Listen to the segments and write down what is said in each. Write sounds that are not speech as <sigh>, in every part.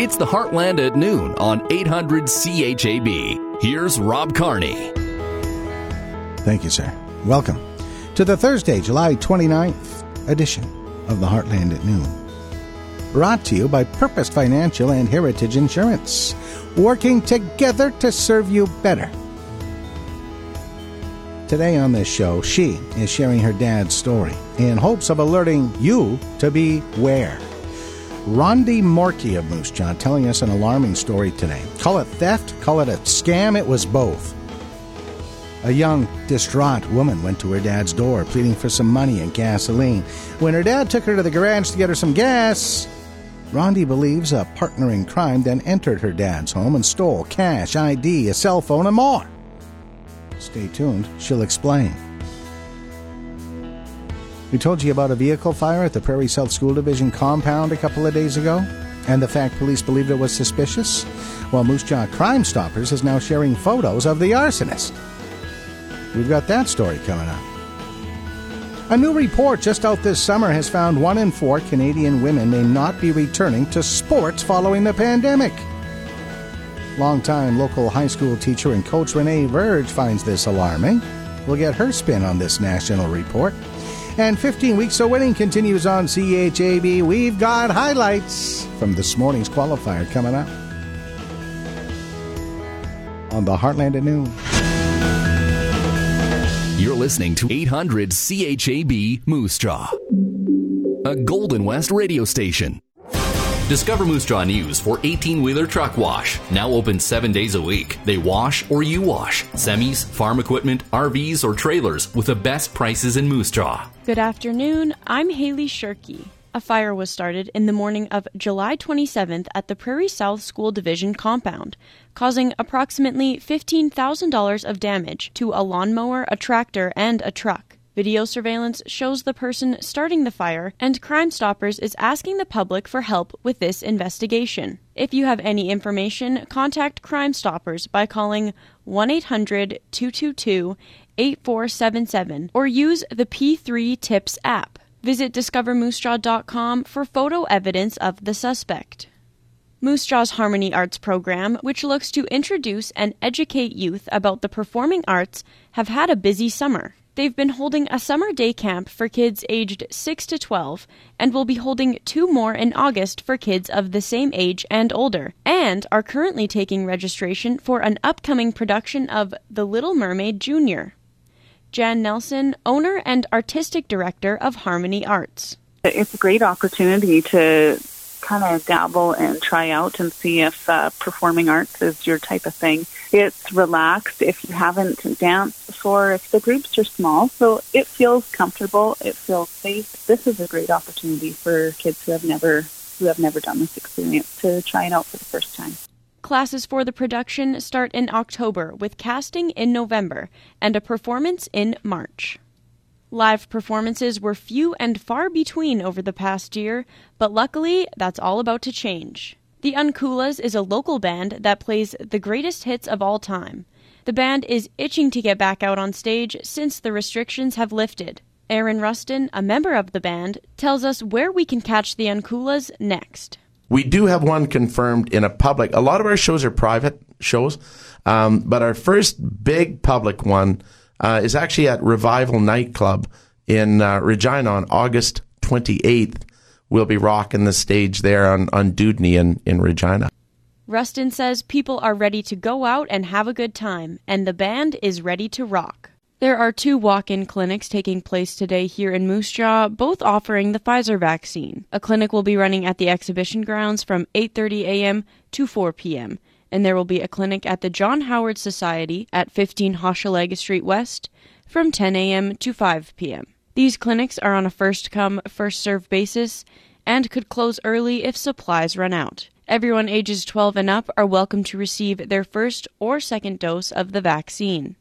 It's the Heartland at noon on 800 CHAB. Here's Rob Carney. Thank you, sir. Welcome to the Thursday, July 29th edition of the Heartland at noon. Brought to you by Purpose Financial and Heritage Insurance, working together to serve you better. Today on this show, she is sharing her dad's story in hopes of alerting you to beware. Rondi Morkey of Moose Jaw telling us an alarming story today. Call it theft, call it a scam, it was both. A young, distraught woman went to her dad's door pleading for some money and gasoline. When her dad took her to the garage to get her some gas, Rondi believes a partner in crime then entered her dad's home and stole cash, ID, a cell phone, and more. Stay tuned, she'll explain. We told you about a vehicle fire at the Prairie South School Division compound a couple of days ago, and the fact police believed it was suspicious. Well, Moose Jaw Crime Stoppers is now sharing photos of the arsonist. We've got that story coming up. A new report just out this summer has found one in four Canadian women may not be returning to sports following the pandemic. Longtime local high school teacher and coach Renee Verge finds this alarming. We'll get her spin on this national report. And 15 Weeks of Winning continues on CHAB. We've got highlights from this morning's qualifier coming up on the Heartland at noon. You're listening to 800 CHAB Moose Jaw, a Golden West radio station. Discover Moose Jaw News for 18 wheeler truck wash. Now open seven days a week. They wash or you wash. Semis, farm equipment, RVs, or trailers with the best prices in Moose Jaw. Good afternoon. I'm Haley Shirky. A fire was started in the morning of July 27th at the Prairie South School Division compound, causing approximately $15,000 of damage to a lawnmower, a tractor, and a truck. Video surveillance shows the person starting the fire, and Crime Stoppers is asking the public for help with this investigation. If you have any information, contact Crime Stoppers by calling 1 800 222 8477 or use the P3 Tips app. Visit discovermoosejaw.com for photo evidence of the suspect. Moose Jaw's Harmony Arts program, which looks to introduce and educate youth about the performing arts, have had a busy summer. They've been holding a summer day camp for kids aged 6 to 12 and will be holding two more in August for kids of the same age and older, and are currently taking registration for an upcoming production of The Little Mermaid Jr. Jan Nelson, owner and artistic director of Harmony Arts. It's a great opportunity to kind of dabble and try out and see if uh, performing arts is your type of thing. It's relaxed if you haven't danced before, if the groups are small, so it feels comfortable, it feels safe. This is a great opportunity for kids who have never who have never done this experience to try it out for the first time. Classes for the production start in October with casting in November and a performance in March. Live performances were few and far between over the past year, but luckily that's all about to change. The Uncoolas is a local band that plays the greatest hits of all time. The band is itching to get back out on stage since the restrictions have lifted. Aaron Rustin, a member of the band, tells us where we can catch the Uncoolas next. We do have one confirmed in a public. A lot of our shows are private shows, um, but our first big public one uh, is actually at Revival Nightclub in uh, Regina on August 28th. We'll be rocking the stage there on, on Dewdney in, in Regina. Rustin says people are ready to go out and have a good time, and the band is ready to rock. There are two walk-in clinics taking place today here in Moose Jaw, both offering the Pfizer vaccine. A clinic will be running at the exhibition grounds from 8:30 a.m. to 4 p.m and there will be a clinic at the John Howard Society at 15 Hochelaga Street West from 10 a.m. to 5 p.m. These clinics are on a first come, first served basis and could close early if supplies run out. Everyone ages 12 and up are welcome to receive their first or second dose of the vaccine.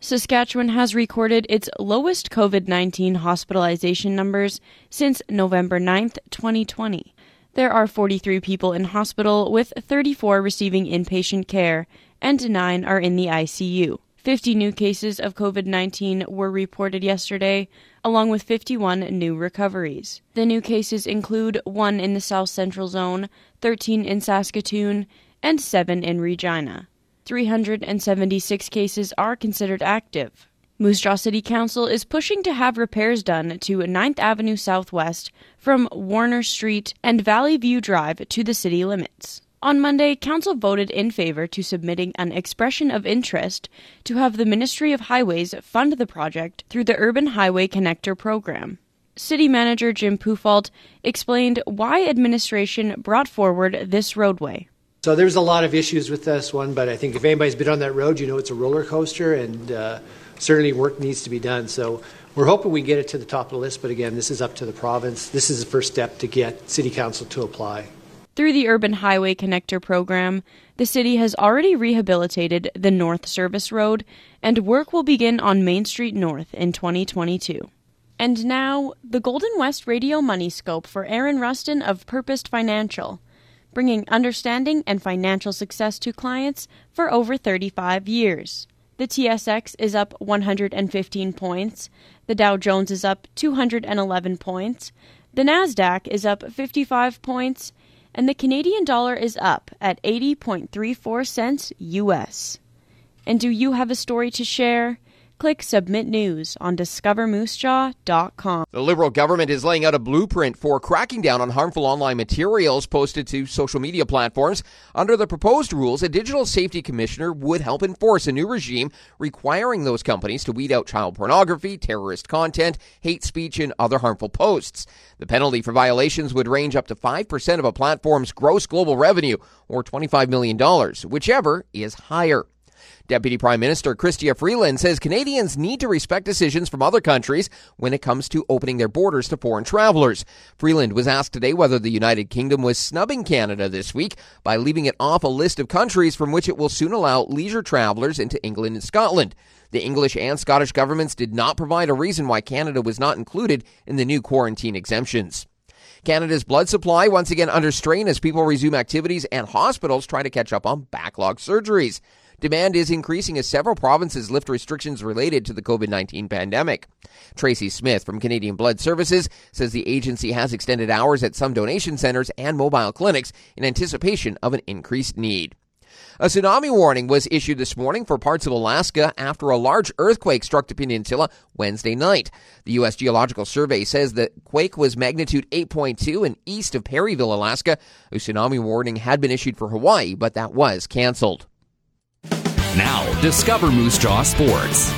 Saskatchewan has recorded its lowest COVID 19 hospitalization numbers since November 9, 2020. There are 43 people in hospital, with 34 receiving inpatient care, and 9 are in the ICU. 50 new cases of COVID 19 were reported yesterday, along with 51 new recoveries. The new cases include one in the South Central Zone, 13 in Saskatoon, and 7 in Regina. 376 cases are considered active. Moose Jaw City Council is pushing to have repairs done to 9th Avenue Southwest from Warner Street and Valley View Drive to the city limits. On Monday, Council voted in favor to submitting an expression of interest to have the Ministry of Highways fund the project through the Urban Highway Connector program. City Manager Jim Puffalt explained why administration brought forward this roadway. So there's a lot of issues with this one, but I think if anybody's been on that road, you know it's a roller coaster, and uh, certainly work needs to be done. So we're hoping we get it to the top of the list, but again, this is up to the province. This is the first step to get City Council to apply. Through the Urban Highway Connector program, the city has already rehabilitated the North Service Road, and work will begin on Main Street North in 2022. And now, the Golden West Radio Money Scope for Aaron Rustin of Purposed Financial, bringing understanding and financial success to clients for over 35 years. The TSX is up 115 points, the Dow Jones is up 211 points, the NASDAQ is up 55 points, and the Canadian dollar is up at 80.34 cents US. And do you have a story to share? Click Submit News on discovermoosejaw.com. The Liberal government is laying out a blueprint for cracking down on harmful online materials posted to social media platforms. Under the proposed rules, a digital safety commissioner would help enforce a new regime requiring those companies to weed out child pornography, terrorist content, hate speech, and other harmful posts. The penalty for violations would range up to 5% of a platform's gross global revenue, or $25 million, whichever is higher. Deputy Prime Minister Chrystia Freeland says Canadians need to respect decisions from other countries when it comes to opening their borders to foreign travelers. Freeland was asked today whether the United Kingdom was snubbing Canada this week by leaving it off a list of countries from which it will soon allow leisure travelers into England and Scotland. The English and Scottish governments did not provide a reason why Canada was not included in the new quarantine exemptions. Canada's blood supply once again under strain as people resume activities and hospitals try to catch up on backlog surgeries. Demand is increasing as several provinces lift restrictions related to the COVID 19 pandemic. Tracy Smith from Canadian Blood Services says the agency has extended hours at some donation centers and mobile clinics in anticipation of an increased need. A tsunami warning was issued this morning for parts of Alaska after a large earthquake struck the peninsula Wednesday night. The U.S. Geological Survey says the quake was magnitude 8.2 and east of Perryville, Alaska. A tsunami warning had been issued for Hawaii, but that was canceled. Now, discover Moose Jaw Sports.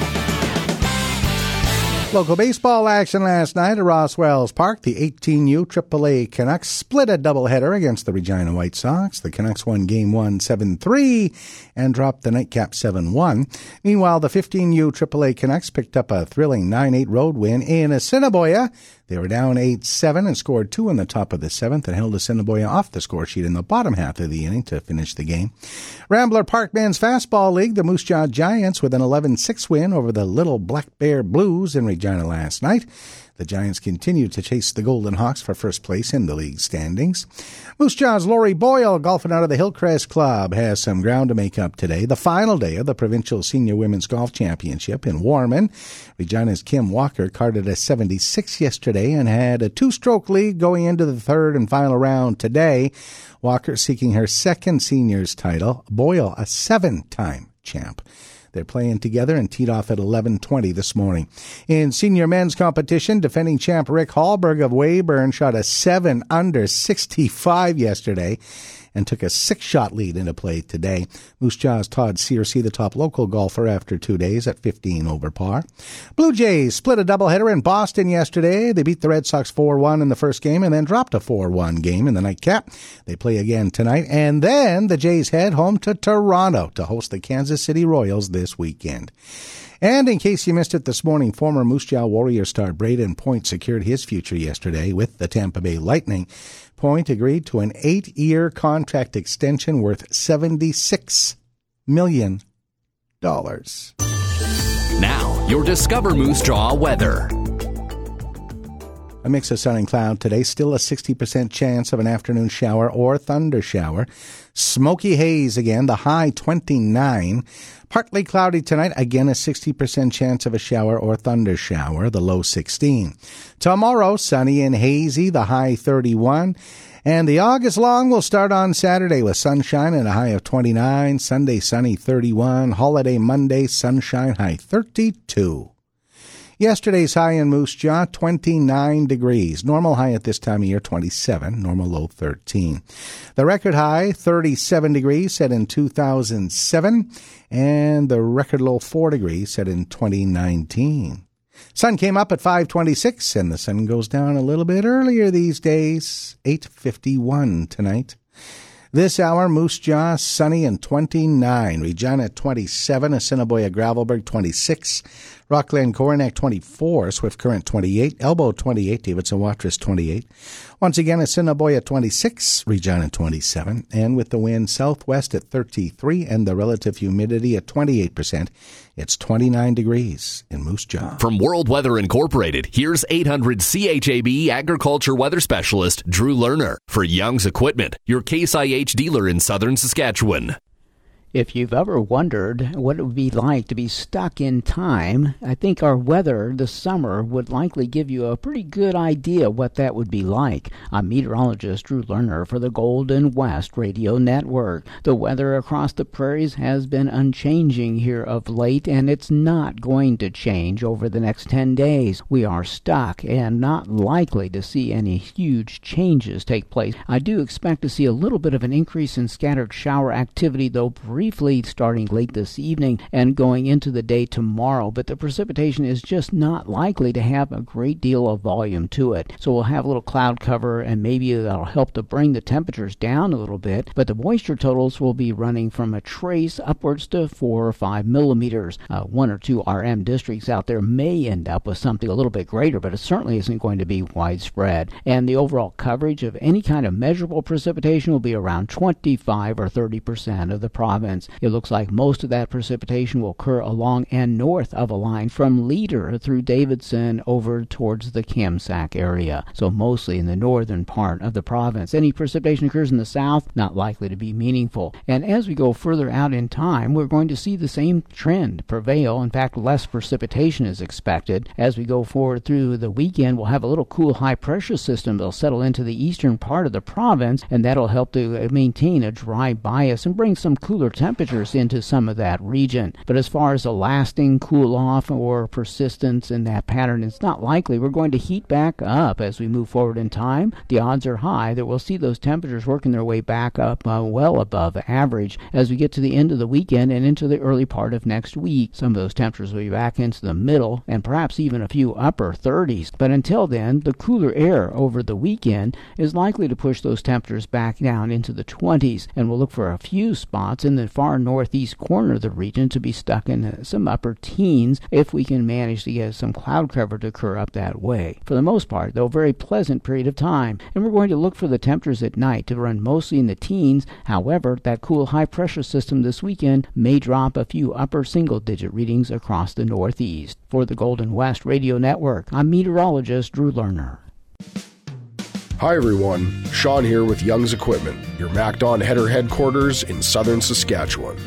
Local baseball action last night at Ross Wells Park. The 18U AAA Canucks split a doubleheader against the Regina White Sox. The Canucks won game one 7 3 and dropped the nightcap 7 1. Meanwhile, the 15U AAA Canucks picked up a thrilling 9 8 road win in Assiniboia. They were down 8 7 and scored two in the top of the seventh and held Assiniboia off the score sheet in the bottom half of the inning to finish the game. Rambler Park Men's Fastball League, the Moose Jaw Giants with an 11 6 win over the Little Black Bear Blues in Regina last night. The Giants continue to chase the Golden Hawks for first place in the league standings. Moose Jaw's Lori Boyle, golfing out of the Hillcrest Club, has some ground to make up today. The final day of the Provincial Senior Women's Golf Championship in Warman. Regina's Kim Walker carded a 76 yesterday and had a two-stroke lead going into the third and final round today. Walker seeking her second seniors title. Boyle, a seven-time champ. They're playing together and teed off at 11:20 this morning. In senior men's competition, defending champ Rick Hallberg of Weyburn shot a 7 under 65 yesterday and took a six shot lead into play today. Moose Jaw's Todd Searcy, the top local golfer after two days at 15 over par. Blue Jays split a doubleheader in Boston yesterday. They beat the Red Sox 4 1 in the first game and then dropped a 4 1 game in the nightcap. They play again tonight, and then the Jays head home to Toronto to host the Kansas City Royals this weekend. And in case you missed it this morning, former Moose Jaw Warrior star Brayden Point secured his future yesterday with the Tampa Bay Lightning. Point agreed to an eight year contract extension worth $76 million. Now, your Discover Moose Jaw weather. A mix of sun and cloud today, still a 60% chance of an afternoon shower or thunder shower. Smoky haze again, the high 29. Partly cloudy tonight, again a 60% chance of a shower or thunder shower, the low 16. Tomorrow, sunny and hazy, the high 31. And the August long will start on Saturday with sunshine and a high of 29, Sunday sunny 31, holiday Monday sunshine high 32. Yesterday's high in Moose Jaw, 29 degrees. Normal high at this time of year, 27. Normal low, 13. The record high, 37 degrees, set in 2007. And the record low, 4 degrees, set in 2019. Sun came up at 526 and the sun goes down a little bit earlier these days, 851 tonight. This hour, Moose Jaw, sunny and 29. Regina 27, Assiniboia Gravelbourg 26. Rockglen Coronach 24, Swift Current 28, Elbow 28, Davidson Watrous 28. Once again, Assiniboia 26, Regina 27, and with the wind southwest at 33 and the relative humidity at 28%, it's 29 degrees in Moose Jaw. From World Weather Incorporated, here's 800 CHAB agriculture weather specialist Drew Lerner for Young's Equipment, your Case IH dealer in southern Saskatchewan. If you've ever wondered what it would be like to be stuck in time, I think our weather this summer would likely give you a pretty good idea what that would be like. I'm meteorologist Drew Lerner for the Golden West Radio Network. The weather across the prairies has been unchanging here of late, and it's not going to change over the next 10 days. We are stuck and not likely to see any huge changes take place. I do expect to see a little bit of an increase in scattered shower activity, though briefly starting late this evening and going into the day tomorrow, but the precipitation is just not likely to have a great deal of volume to it. So we'll have a little cloud cover and maybe that'll help to bring the temperatures down a little bit, but the moisture totals will be running from a trace upwards to 4 or 5 millimeters. Uh, one or two RM districts out there may end up with something a little bit greater, but it certainly isn't going to be widespread. And the overall coverage of any kind of measurable precipitation will be around 25 or 30 percent of the province province. It looks like most of that precipitation will occur along and north of a line from Leader through Davidson over towards the Kamsack area. So mostly in the northern part of the province. Any precipitation occurs in the south, not likely to be meaningful. And as we go further out in time, we're going to see the same trend prevail. In fact, less precipitation is expected. As we go forward through the weekend, we'll have a little cool high pressure system that'll settle into the eastern part of the province, and that'll help to maintain a dry bias and bring some cooler temperatures into some of that region. But as far as a lasting cool off or persistence in that pattern, it's not likely. We're going to heat back up as we move forward in time. The odds are high that we'll see those temperatures working their way back up uh, well above average as we get to the end of the weekend and into the early part of next week. Some of those temperatures will be back into the middle and perhaps even a few upper 30s. But until then, the cooler air over the weekend is likely to push those temperatures back down into the 20s, and we'll look for a few spots in the far northeast corner of the region to be stuck in uh, some upper teens if we can manage to get some cloud cover to occur up that way. For the most part, though, a very pleasant period of time, and we're going to look for the temperatures at night to run mostly in the teens. However, that cool high pressure system this weekend may drop a few upper single digit readings across the northeast. For the Golden West Radio Network, I'm meteorologist Drew Lerner. Hi everyone, Sean here with Young's Equipment, your MacDon header headquarters in southern Saskatchewan.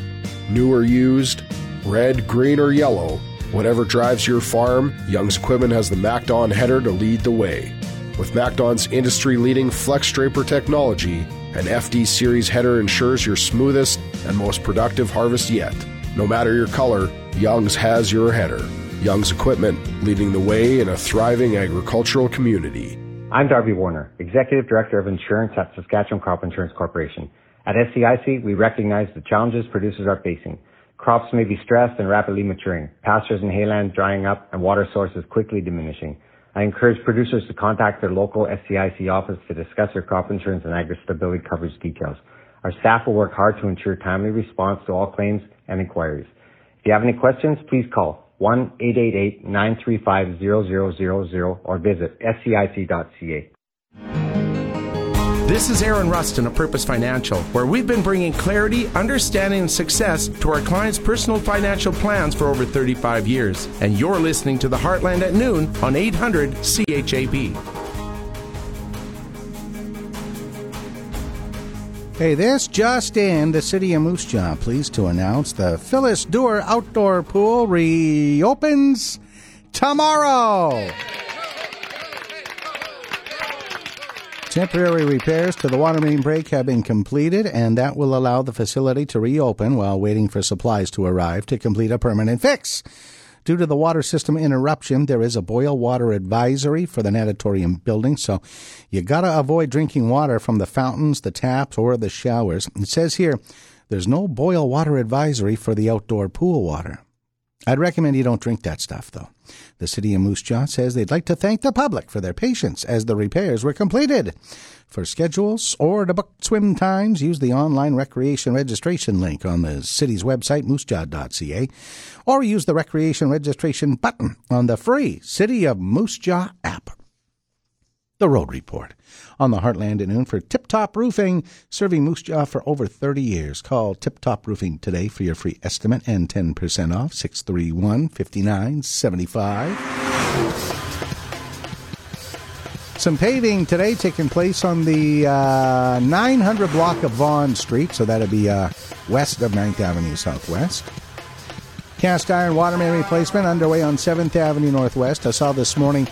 New or used, red, green, or yellow, whatever drives your farm, Young's Equipment has the MacDon header to lead the way. With MacDon's industry leading Flex Draper technology, an FD Series header ensures your smoothest and most productive harvest yet. No matter your color, Young's has your header. Young's Equipment, leading the way in a thriving agricultural community. I'm Darby Warner, Executive Director of Insurance at Saskatchewan Crop Insurance Corporation. At SCIC, we recognize the challenges producers are facing. Crops may be stressed and rapidly maturing, pastures and haylands drying up, and water sources quickly diminishing. I encourage producers to contact their local SCIC office to discuss their crop insurance and agri-stability coverage details. Our staff will work hard to ensure timely response to all claims and inquiries. If you have any questions, please call 1-888-935-0000 or visit scic.ca. This is Aaron Rustin of Purpose Financial, where we've been bringing clarity, understanding, and success to our clients' personal financial plans for over 35 years. And you're listening to the Heartland at noon on 800 CHAB. Hey, this just in. The city of Moose Jaw pleased to announce the Phyllis Dewar Outdoor Pool reopens tomorrow. Temporary repairs to the water main break have been completed, and that will allow the facility to reopen while waiting for supplies to arrive to complete a permanent fix. Due to the water system interruption, there is a boil water advisory for the natatorium building, so you gotta avoid drinking water from the fountains, the taps, or the showers. It says here there's no boil water advisory for the outdoor pool water. I'd recommend you don't drink that stuff, though. The city of Moose Jaw says they'd like to thank the public for their patience as the repairs were completed. For schedules or to book swim times, use the online recreation registration link on the city's website, moosejaw.ca, or use the recreation registration button on the free City of Moose Jaw app. The Road Report on the Heartland at noon for Tip Top Roofing, serving Moose Jaw for over 30 years. Call Tip Top Roofing today for your free estimate and 10% off, 631 5975. Some paving today taking place on the uh, 900 block of Vaughan Street, so that'd be uh, west of 9th Avenue Southwest. Cast iron water main replacement underway on 7th Avenue Northwest. I saw this morning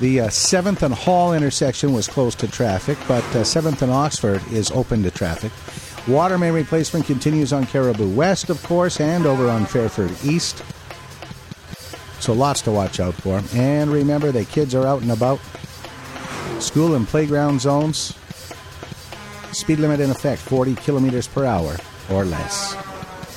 the uh, 7th and Hall intersection was closed to traffic, but uh, 7th and Oxford is open to traffic. Water main replacement continues on Caribou West, of course, and over on Fairford East. So lots to watch out for. And remember the kids are out and about. School and playground zones. Speed limit in effect 40 kilometers per hour or less.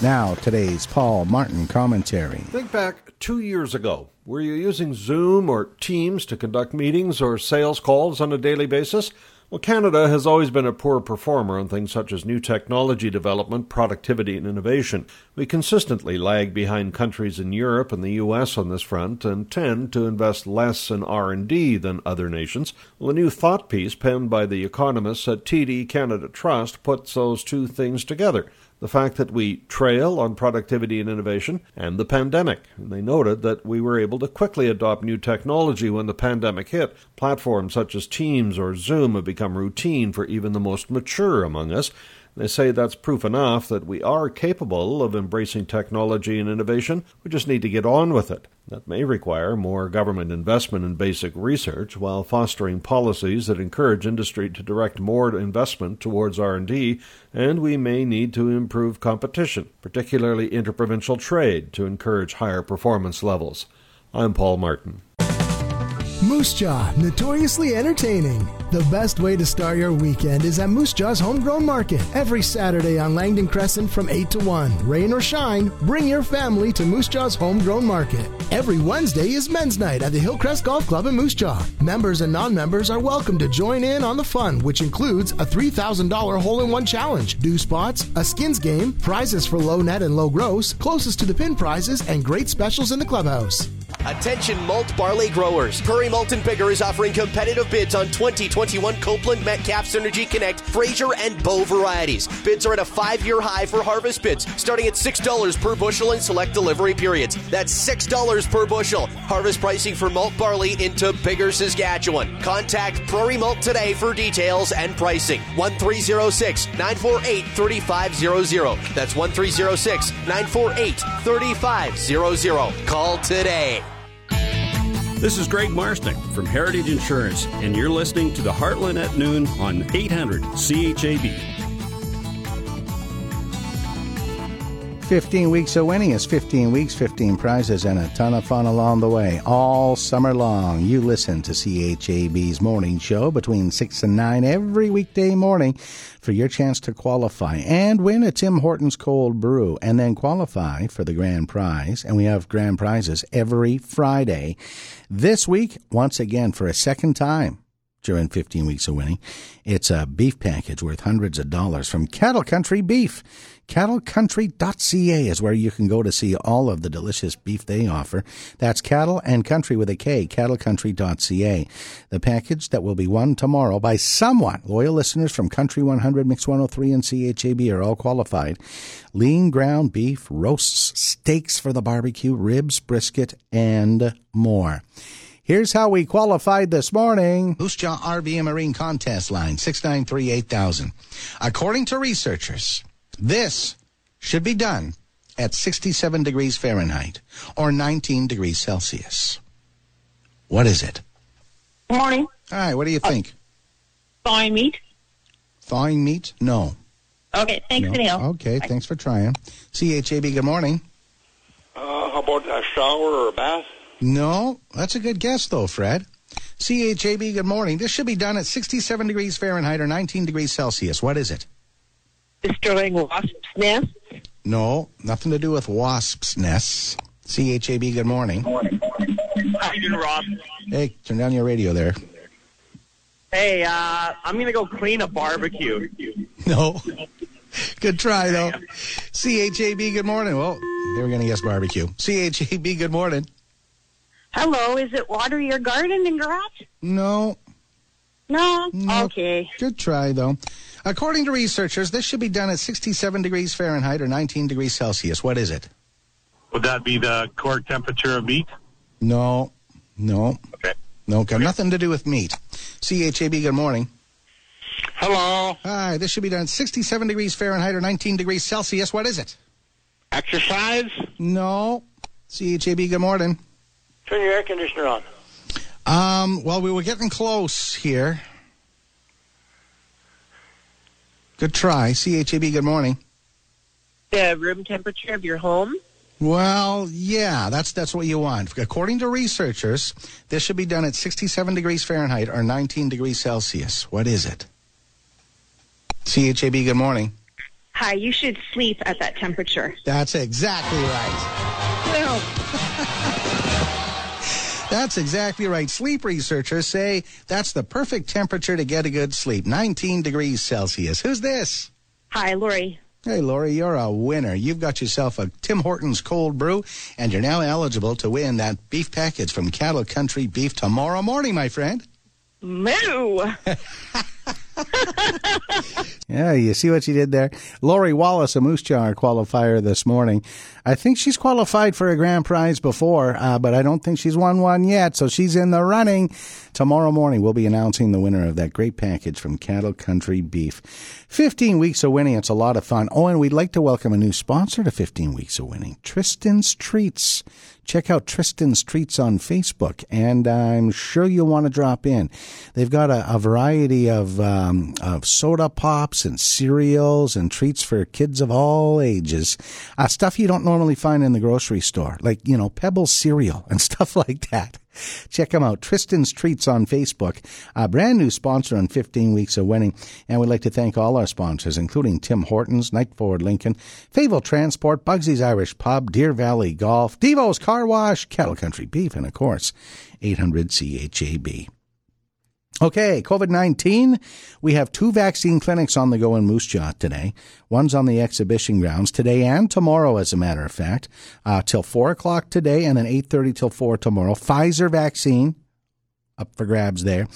Now, today's Paul Martin commentary. Think back two years ago. Were you using Zoom or Teams to conduct meetings or sales calls on a daily basis? Well, Canada has always been a poor performer on things such as new technology development, productivity, and innovation. We consistently lag behind countries in Europe and the US on this front and tend to invest less in R&D than other nations. Well, a new thought piece penned by the economists at TD Canada Trust puts those two things together the fact that we trail on productivity and innovation, and the pandemic. And they noted that we were able to quickly adopt new technology when the pandemic hit. Platforms such as Teams or Zoom have become routine for even the most mature among us. They say that's proof enough that we are capable of embracing technology and innovation. We just need to get on with it. That may require more government investment in basic research while fostering policies that encourage industry to direct more investment towards R&D, and we may need to improve competition, particularly interprovincial trade to encourage higher performance levels. I'm Paul Martin. Moose Jaw, notoriously entertaining. The best way to start your weekend is at Moose Jaw's Homegrown Market every Saturday on Langdon Crescent from 8 to 1. Rain or shine, bring your family to Moose Jaw's Homegrown Market. Every Wednesday is men's night at the Hillcrest Golf Club in Moose Jaw. Members and non members are welcome to join in on the fun, which includes a $3,000 hole in one challenge, do spots, a skins game, prizes for low net and low gross, closest to the pin prizes, and great specials in the clubhouse. Attention malt barley growers. Prairie Malt and Biggar is offering competitive bids on 2021 Copeland, Metcalf, Synergy Connect, Fraser, and Bow varieties. Bids are at a five-year high for harvest bids, starting at $6 per bushel in select delivery periods. That's $6 per bushel. Harvest pricing for malt barley into Biggar, Saskatchewan. Contact Prairie Malt today for details and pricing. 1306-948-3500. That's 1306-948-3500. Call today. This is Greg Marsnick from Heritage Insurance, and you're listening to the Heartland at Noon on 800 CHAB. 15 weeks of winning is 15 weeks, 15 prizes, and a ton of fun along the way. All summer long, you listen to CHAB's morning show between 6 and 9 every weekday morning for your chance to qualify and win a Tim Hortons cold brew and then qualify for the grand prize. And we have grand prizes every Friday. This week, once again, for a second time, during 15 weeks of winning. It's a beef package worth hundreds of dollars from Cattle Country Beef. CattleCountry.ca is where you can go to see all of the delicious beef they offer. That's cattle and country with a K, CattleCountry.ca. The package that will be won tomorrow by someone. Loyal listeners from Country 100, Mix 103, and CHAB are all qualified. Lean ground beef, roasts, steaks for the barbecue, ribs, brisket, and more. Here's how we qualified this morning. Moose Jaw RV and Marine Contest line 693 8000. According to researchers, this should be done at 67 degrees Fahrenheit or 19 degrees Celsius. What is it? Good morning. Hi, what do you think? Thawing meat. Thawing meat? No. Okay, thanks no. for the help. Okay, thanks for trying. CHAB, good morning. Uh, how about a shower or a bath? No, that's a good guess, though, Fred. CHAB, good morning. This should be done at 67 degrees Fahrenheit or 19 degrees Celsius. What is it? Destroying wasps' nests. No, nothing to do with wasps' nests. CHAB, good morning. How you doing, Rob? Hey, turn down your radio there. Hey, uh, I'm gonna go clean a barbecue. No. Good try, though. CHAB, good morning. Well, they were going to guess barbecue. CHAB, good morning. Hello, is it water your garden and garage? No. No? No. Okay. Good try, though. According to researchers, this should be done at 67 degrees Fahrenheit or 19 degrees Celsius. What is it? Would that be the core temperature of meat? No. No. Okay. No, got nothing to do with meat. CHAB, good morning. Hello. Hi, this should be done at 67 degrees Fahrenheit or 19 degrees Celsius. What is it? Exercise? No. CHAB, good morning. Turn your air conditioner on. Um, well, we were getting close here. Good try. CHAB, good morning. The room temperature of your home? Well, yeah, that's that's what you want. According to researchers, this should be done at 67 degrees Fahrenheit or 19 degrees Celsius. What is it? CHAB, good morning. Hi, you should sleep at that temperature. That's exactly right. <laughs> That's exactly right. Sleep researchers say that's the perfect temperature to get a good sleep. 19 degrees Celsius. Who's this? Hi, Lori. Hey, Lori, you're a winner. You've got yourself a Tim Hortons cold brew, and you're now eligible to win that beef package from Cattle Country Beef tomorrow morning, my friend. Moo! <laughs> <laughs> Yeah, you see what she did there? Lori Wallace, a Moose Jaw qualifier this morning. I think she's qualified for a grand prize before, uh, but I don't think she's won one yet, so she's in the running. Tomorrow morning, we'll be announcing the winner of that great package from Cattle Country Beef. 15 weeks of winning, it's a lot of fun. Oh, and we'd like to welcome a new sponsor to 15 weeks of winning, Tristan's Treats. Check out Tristan's Treats on Facebook, and I'm sure you'll want to drop in. They've got a, a variety of, um, of soda pops and cereals and treats for kids of all ages. Uh, stuff you don't normally find in the grocery store, like, you know, Pebble cereal and <laughs> stuff like that. Check them out. Tristan's Treats on Facebook. A brand new sponsor on 15 Weeks of Winning. And we'd like to thank all our sponsors, including Tim Hortons, Night Forward Lincoln, Fayetteville Transport, Bugsy's Irish Pub, Deer Valley Golf, Devo's Car Wash, Cattle Country Beef, and of course, 800 CHAB. Okay, COVID 19. We have two vaccine clinics on the go in Moose Jaw today. One's on the exhibition grounds today and tomorrow, as a matter of fact, uh, till 4 o'clock today and then 8.30 till 4 tomorrow. Pfizer vaccine up for grabs there.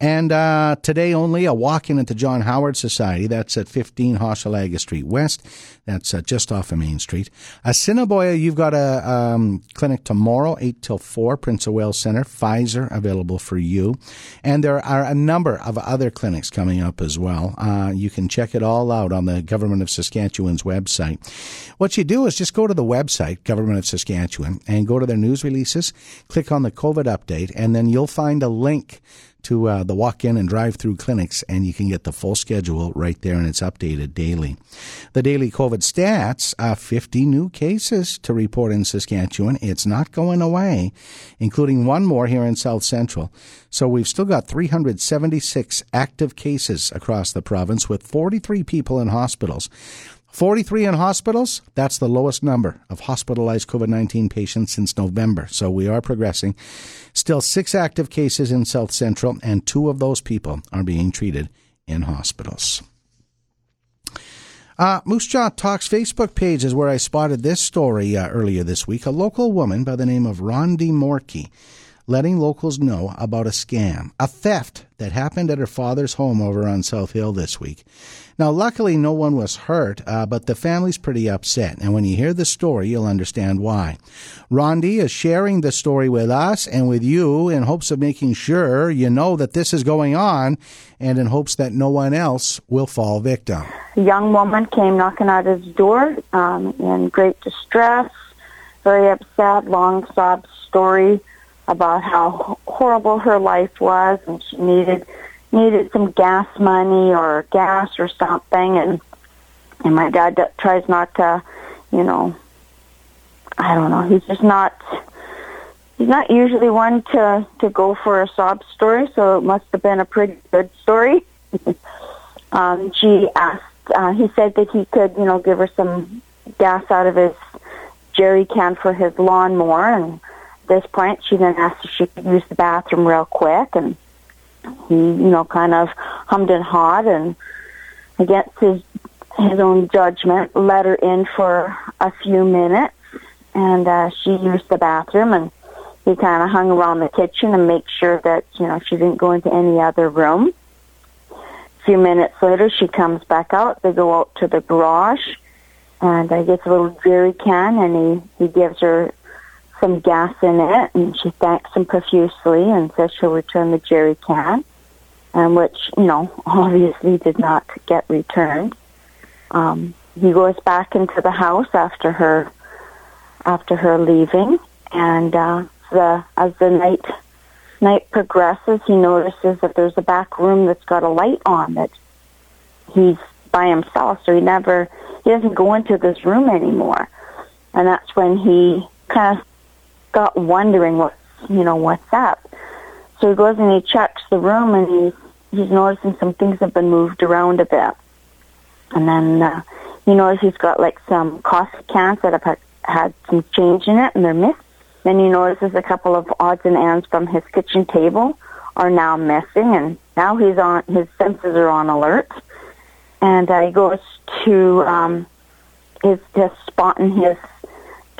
And uh, today only a walk-in at the John Howard Society. That's at 15 Hochelaga Street West. That's uh, just off of Main Street. Assiniboia, you've got a um, clinic tomorrow, 8 till 4, Prince of Wales Center. Pfizer available for you. And there are a number of other clinics coming up as well. Uh, you can check it all out on the Government of Saskatchewan's website. What you do is just go to the website, Government of Saskatchewan, and go to their news releases, click on the COVID update, and then you'll find a link to uh, the walk-in and drive-through clinics, and you can get the full schedule right there, and it's updated daily. The daily COVID stats: uh, 50 new cases to report in Saskatchewan. It's not going away, including one more here in South Central. So we've still got 376 active cases across the province, with 43 people in hospitals. 43 in hospitals, that's the lowest number of hospitalized COVID 19 patients since November. So we are progressing. Still six active cases in South Central, and two of those people are being treated in hospitals. Uh, Moose Jaw Talks Facebook page is where I spotted this story uh, earlier this week. A local woman by the name of Rondi Morkey letting locals know about a scam, a theft that happened at her father's home over on South Hill this week. Now, luckily, no one was hurt, uh, but the family's pretty upset. And when you hear the story, you'll understand why. Rondi is sharing the story with us and with you in hopes of making sure you know that this is going on and in hopes that no one else will fall victim. A young woman came knocking at his door um, in great distress, very upset, long sob story about how horrible her life was and she needed needed some gas money or gas or something. And and my dad d- tries not to you know i don't know. He's just not he's not usually one to to go for a sob story so it must have been a pretty good story. <laughs> Um she asked uh he said that he could you know give her some gas out of his jerry can for his lawnmower and this point she then asked if she could use the bathroom real quick and he, you know, kind of hummed and hawed and against his his own judgment, let her in for a few minutes, and uh, she used the bathroom, and he kind of hung around the kitchen and make sure that you know she didn't go into any other room. A few minutes later, she comes back out. They go out to the garage, and I gets a little jerry can, and he he gives her some gas in it, and she thanks him profusely and says she'll return the jerry can, and which you know <laughs> obviously did not get returned. Um, he goes back into the house after her after her leaving, and uh, the as the night night progresses, he notices that there's a back room that's got a light on that he's by himself, so he never he doesn't go into this room anymore, and that's when he kind of got wondering what you know what's up. So he goes and he checks the room and he's he's noticing some things have been moved around a bit. And then uh, he notices he's got like some coffee cans that have had, some change in it and they're missing. Then he notices a couple of odds and ends from his kitchen table are now missing and now he's on his senses are on alert. And uh, he goes to um his spot in his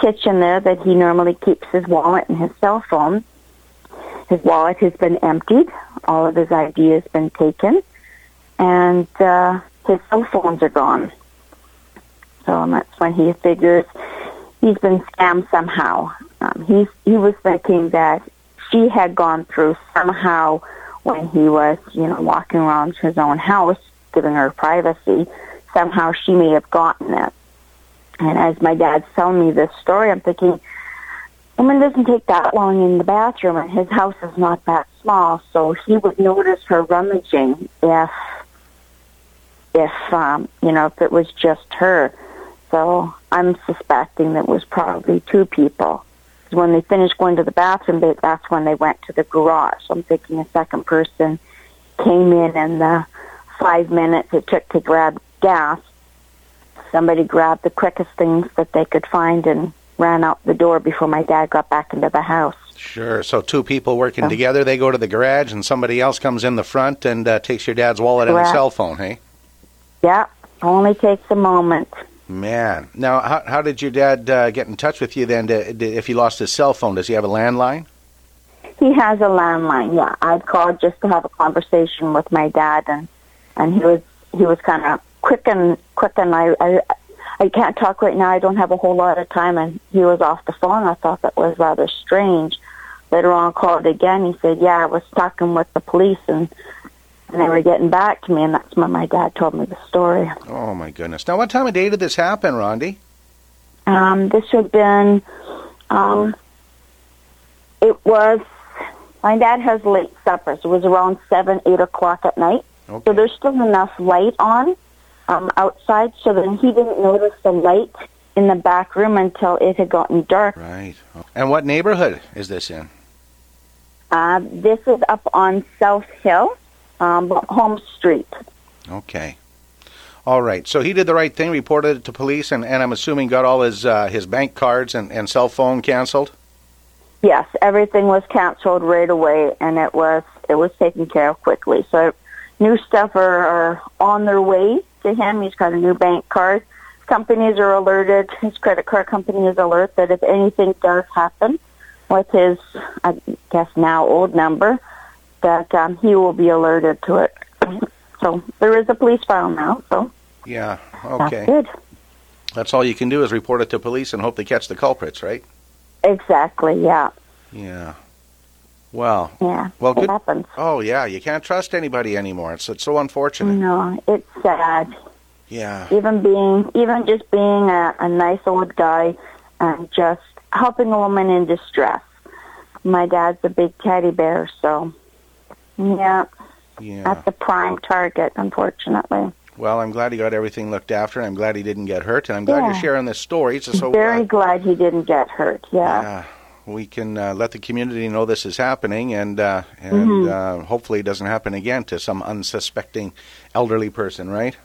kitchen there that he normally keeps his wallet and his cell phone. His wallet has been emptied. All of his ID has been taken. And uh, his cell phones are gone. So that's when he figures he's been scammed somehow. Um, he's, he was thinking that she had gone through somehow when he was, you know, walking around his own house, giving her privacy. Somehow she may have gotten it. And as my dad's telling me this story, I'm thinking, woman doesn't take that long in the bathroom, and his house is not that small, so he would notice her rummaging if, if um, you know, if it was just her. So I'm suspecting that it was probably two people. When they finished going to the bathroom, they, that's when they went to the garage. So I'm thinking a second person came in in the five minutes it took to grab gas somebody grabbed the quickest things that they could find and ran out the door before my dad got back into the house. Sure. So two people working together, they go to the garage, and somebody else comes in the front and uh, takes your dad's wallet and Correct. cell phone. Hey. Yeah, only takes a moment. Man. Now, how, how did your dad uh, get in touch with you then? To, to, if he lost his cell phone, does he have a landline? He has a landline. Yeah, I'd called just to have a conversation with my dad, and and he was he was kind of quick and quick, and I, I I can't talk right now. I don't have a whole lot of time, and he was off the phone. I thought that was rather strange. Later on, called again. He said, "Yeah, I was talking with the police, and and they were getting back to me." And that's when my dad told me the story. Oh my goodness! Now, what time of day did this happen, Rondi? Um, this would have been, um, it was, my dad has late suppers. It was around 7, 8 o'clock at night. Okay. So there's still enough light on um, outside, so then he didn't notice the light in the back room until it had gotten dark. Right. And what neighborhood is this in? Uh, this is up on South Hill, um, Home Street. Okay. All right. So he did the right thing, reported it to police, and, and I'm assuming got all his uh, his bank cards and, and cell phone canceled. Yes, everything was canceled right away, and it was it was taken care of quickly. So new stuff are, are on their way to him. He's got a new bank card. Companies are alerted. His credit card company is alert that if anything does happen, with his, I guess now old number, that um, he will be alerted to it. So there is a police file now. So Yeah. Okay. that's good. That's all you can do is report it to police and hope they catch the culprits, right? Exactly. Yeah. Yeah. Well. Yeah. Well, it good. happens. Oh yeah, you can't trust anybody anymore. It's it's so unfortunate. No, it's sad. Yeah. Even being, even just being a, a nice old guy and just helping a woman in distress. My dad's a big teddy bear, so yeah, Yeah. that's a prime target, unfortunately. Well, I'm glad he got everything looked after. and I'm glad he didn't get hurt, and I'm glad you're sharing this story. So, so Very uh, glad he didn't get hurt. Yeah. yeah, we can uh, let the community know this is happening, and uh, and Mhm. uh, hopefully it doesn't happen again to some unsuspecting elderly person, right?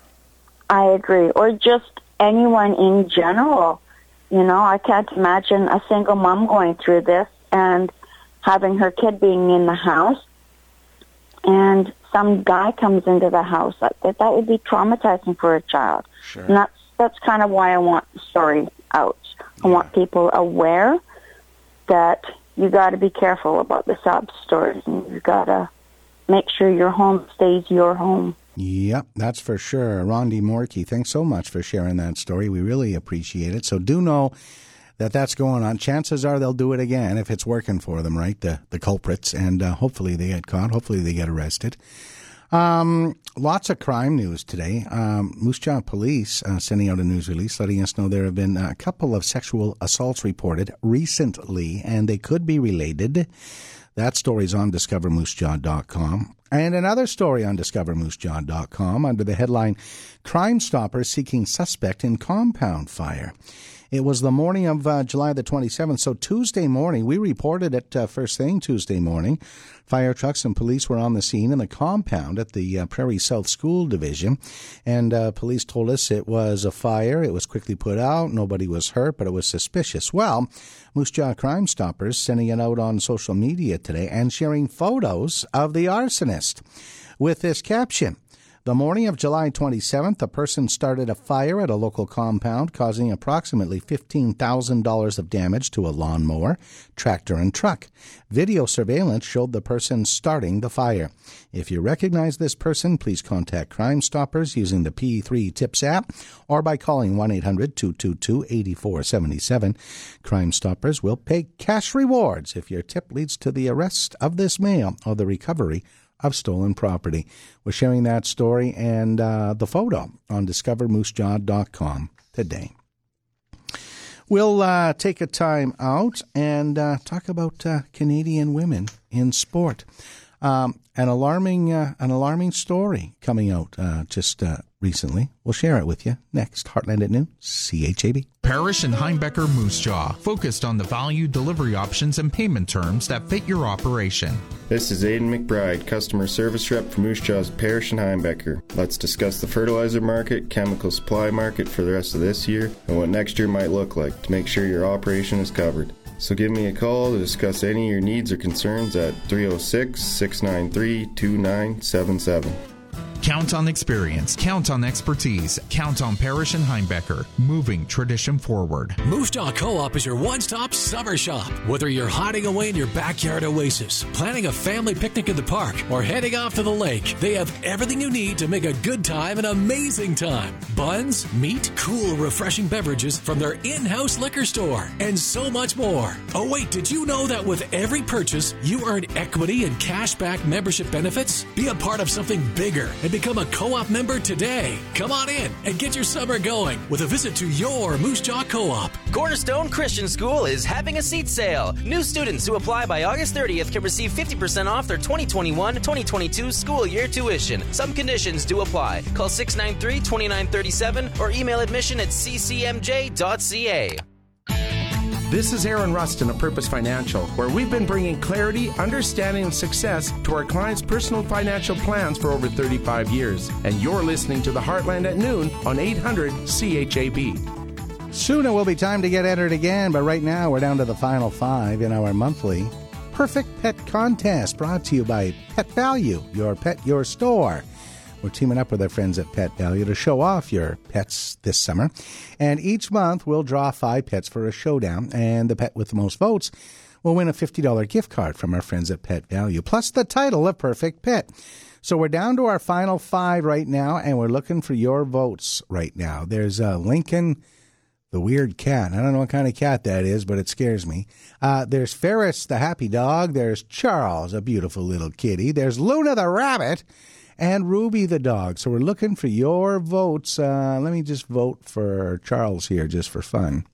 I agree. Or just anyone in general. You know, I can't imagine a single mom going through this and having her kid being in the house and some guy comes into the house. That that that would be traumatizing for a child. Sure. And that's that's kind of why I want the story out. I want people aware that you got to be careful about the sob stories and you got to make sure your home stays your home. Yep, that's for sure. Rondi Morkey, thanks so much for sharing that story. We really appreciate it. So do know that that's going on. Chances are they'll do it again if it's working for them, right? The the culprits, and uh, hopefully they get caught. Hopefully they get arrested. Um, lots of crime news today. Um, Moose Jaw Police uh, sending out a news release letting us know there have been a couple of sexual assaults reported recently, and they could be related. That story's on discovermoosejaw.com. And another story on discovermoosejaw.com under the headline Crime Stoppers Seeking Suspect in Compound Fire. It was the morning of uh, July the 27th, so Tuesday morning, we reported it uh, first thing Tuesday morning. Fire trucks and police were on the scene in the compound at the uh, Prairie South School Division, and uh, police told us it was a fire. It was quickly put out. Nobody was hurt, but it was suspicious. Well, Moose Jaw Crime Stoppers sending it out on social media today and sharing photos of the arsonist with this caption. The morning of July 27th, a person started a fire at a local compound, causing approximately $15,000 of damage to a lawnmower, tractor, and truck. Video surveillance showed the person starting the fire. If you recognize this person, please contact Crime Stoppers using the P3 Tips app or by calling 1 800 222 8477. Crime Stoppers will pay cash rewards if your tip leads to the arrest of this male or the recovery of stolen property. We're sharing that story and uh, the photo on discovermoosejaw.com today. We'll uh, take a time out and uh, talk about uh, Canadian women in sport. Um, an alarming, uh, an alarming story coming out uh, just uh, recently. We'll share it with you next. Heartland at noon, CHAB. Parrish and Heimbecker Moose Jaw, focused on the value, delivery options, and payment terms that fit your operation. This is Aidan McBride, customer service rep for Moose Jaw's Parrish and Heimbecker. Let's discuss the fertilizer market, chemical supply market for the rest of this year, and what next year might look like to make sure your operation is covered. So give me a call to discuss any of your needs or concerns at 306 693 2977. Count on experience, count on expertise, count on Parrish and Heimbecker, moving tradition forward. Moose Jaw Co-op is your one-stop summer shop. Whether you're hiding away in your backyard oasis, planning a family picnic in the park, or heading off to the lake, they have everything you need to make a good time an amazing time. Buns, meat, cool, refreshing beverages from their in-house liquor store, and so much more. Oh wait, did you know that with every purchase, you earn equity and cashback membership benefits? Be a part of something bigger and become a co-op member today. Come on in and get your summer going with a visit to your Moose Jaw Co-op. Cornerstone Christian School is having a seat sale. New students who apply by August 30th can receive 50% off their 2021 2022 school year tuition. Some conditions do apply. Call 693 2937 or email admission at ccmj.ca. This is Aaron Rustin of Purpose Financial, where we've been bringing clarity, understanding, and success to our clients' personal financial plans for over 35 years. And you're listening to the Heartland at noon on 800 CHAB. Soon it will be time to get entered again, but right now we're down to the final five in our monthly Perfect Pet Contest brought to you by Pet Value, your pet, your store. We're teaming up with our friends at Pet Value to show off your pets this summer. And each month we'll draw five pets for a showdown, and the pet with the most votes will win a $50 gift card from our friends at Pet Value, plus the title of Perfect Pet. So we're down to our final five right now, and we're looking for your votes right now. There's uh, Lincoln, the weird cat. I don't know what kind of cat that is, but it scares me. Uh, there's Ferris, the happy dog. There's Charles, a beautiful little kitty. There's Luna, the rabbit. And Ruby the dog. So we're looking for your votes. Uh, let me just vote for Charles here just for fun.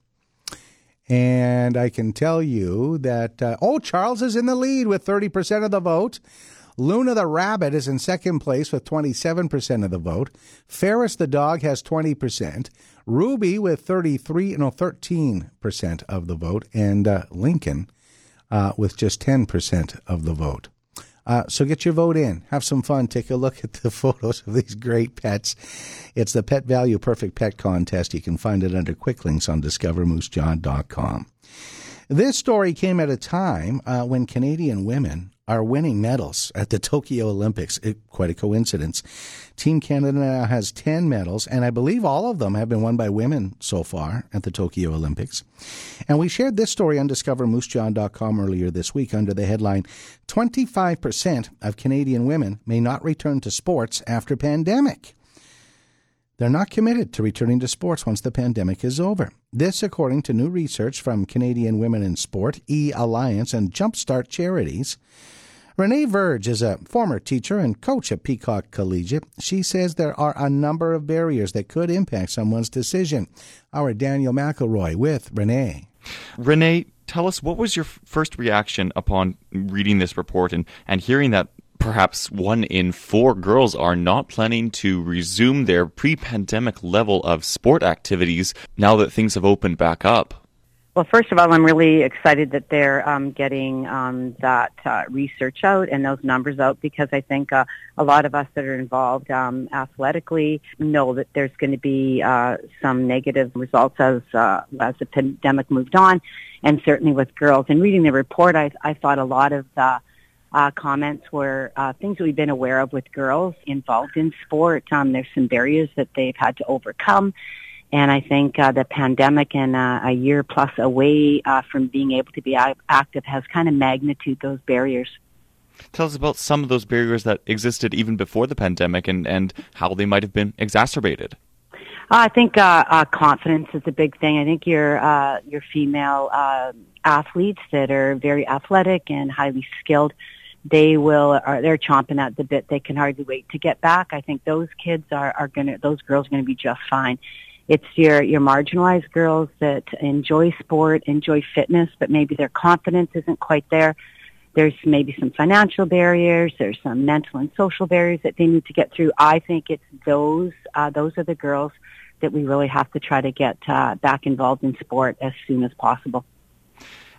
And I can tell you that, uh, oh, Charles is in the lead with 30% of the vote. Luna the rabbit is in second place with 27% of the vote. Ferris the dog has 20%. Ruby with 33, no, 13% of the vote. And uh, Lincoln uh, with just 10% of the vote. Uh, so get your vote in. Have some fun. Take a look at the <laughs> photos of these great pets. It's the Pet Value Perfect Pet Contest. You can find it under quick links on discovermoosejaw.com. This story came at a time uh, when Canadian women are winning medals at the Tokyo Olympics. It, quite a coincidence. Team Canada now has 10 medals, and I believe all of them have been won by women so far at the Tokyo Olympics. And we shared this story on discovermoosejaw.com earlier this week under the headline 25% of Canadian women may not return to sports after pandemic. They're not committed to returning to sports once the pandemic is over. This, according to new research from Canadian Women in Sport, E Alliance, and Jumpstart Charities. Renee Verge is a former teacher and coach at Peacock Collegiate. She says there are a number of barriers that could impact someone's decision. Our Daniel McElroy with Renee. Renee, tell us what was your first reaction upon reading this report and, and hearing that perhaps one in four girls are not planning to resume their pre pandemic level of sport activities now that things have opened back up? Well, first of all, I'm really excited that they're um, getting um, that uh, research out and those numbers out because I think uh, a lot of us that are involved um, athletically know that there's going to be uh, some negative results as uh, as the pandemic moved on, and certainly with girls. And reading the report, I, I thought a lot of the uh, comments were uh, things that we've been aware of with girls involved in sport. Um, there's some barriers that they've had to overcome and I think uh, the pandemic and uh, a year plus away uh, from being able to be active has kind of magnitude those barriers. Tell us about some of those barriers that existed even before the pandemic and, and how they might have been exacerbated. I think uh, uh, confidence is a big thing. I think your uh, your female uh, athletes that are very athletic and highly skilled, they will are they're chomping at the bit. They can hardly wait to get back. I think those kids are are to those girls are to be just fine. It's your, your marginalized girls that enjoy sport, enjoy fitness, but maybe their confidence isn't quite there. There's maybe some financial barriers. There's some mental and social barriers that they need to get through. I think it's those, uh, those are the girls that we really have to try to get uh, back involved in sport as soon as possible.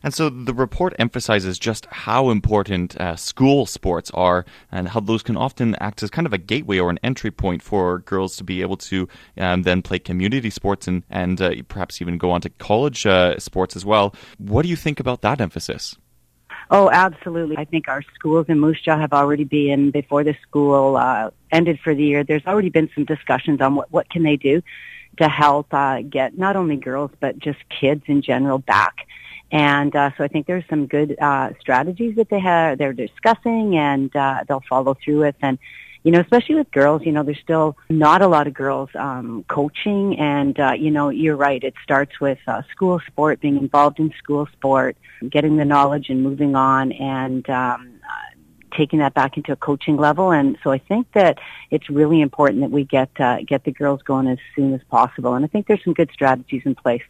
And so the report emphasizes just how important uh, school sports are and how those can often act as kind of a gateway or an entry point for girls to be able to um, then play community sports and, and uh, perhaps even go on to college uh, sports as well. What do you think about that emphasis? Oh, absolutely. I think our schools in Moose Jaw have already been, before the school uh, ended for the year, there's already been some discussions on what, what can they do to help uh, get not only girls, but just kids in general back and uh, so I think there's some good uh, strategies that they have they're discussing, and uh, they'll follow through with. And you know, especially with girls, you know, there's still not a lot of girls um, coaching, and uh, you know, you're right. It starts with uh, school sport, being involved in school sport, getting the knowledge, and moving on, and um, uh, taking that back into a coaching level. And so I think that it's really important that we get uh, get the girls going as soon as possible. And I think there's some good strategies in place.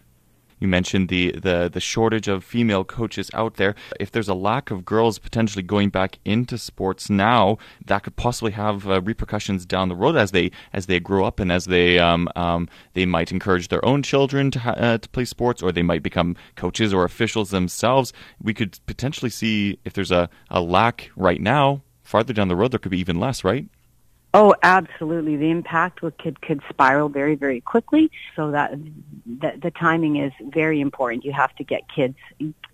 You mentioned the, the, the shortage of female coaches out there. If there's a lack of girls potentially going back into sports now, that could possibly have uh, repercussions down the road as they as they grow up and as they um, um, they might encourage their own children to uh, to play sports, or they might become coaches or officials themselves. We could potentially see if there's a, a lack right now. Farther down the road, there could be even less, right? Oh, absolutely. The impact could could spiral very, very quickly. So that the, the timing is very important. You have to get kids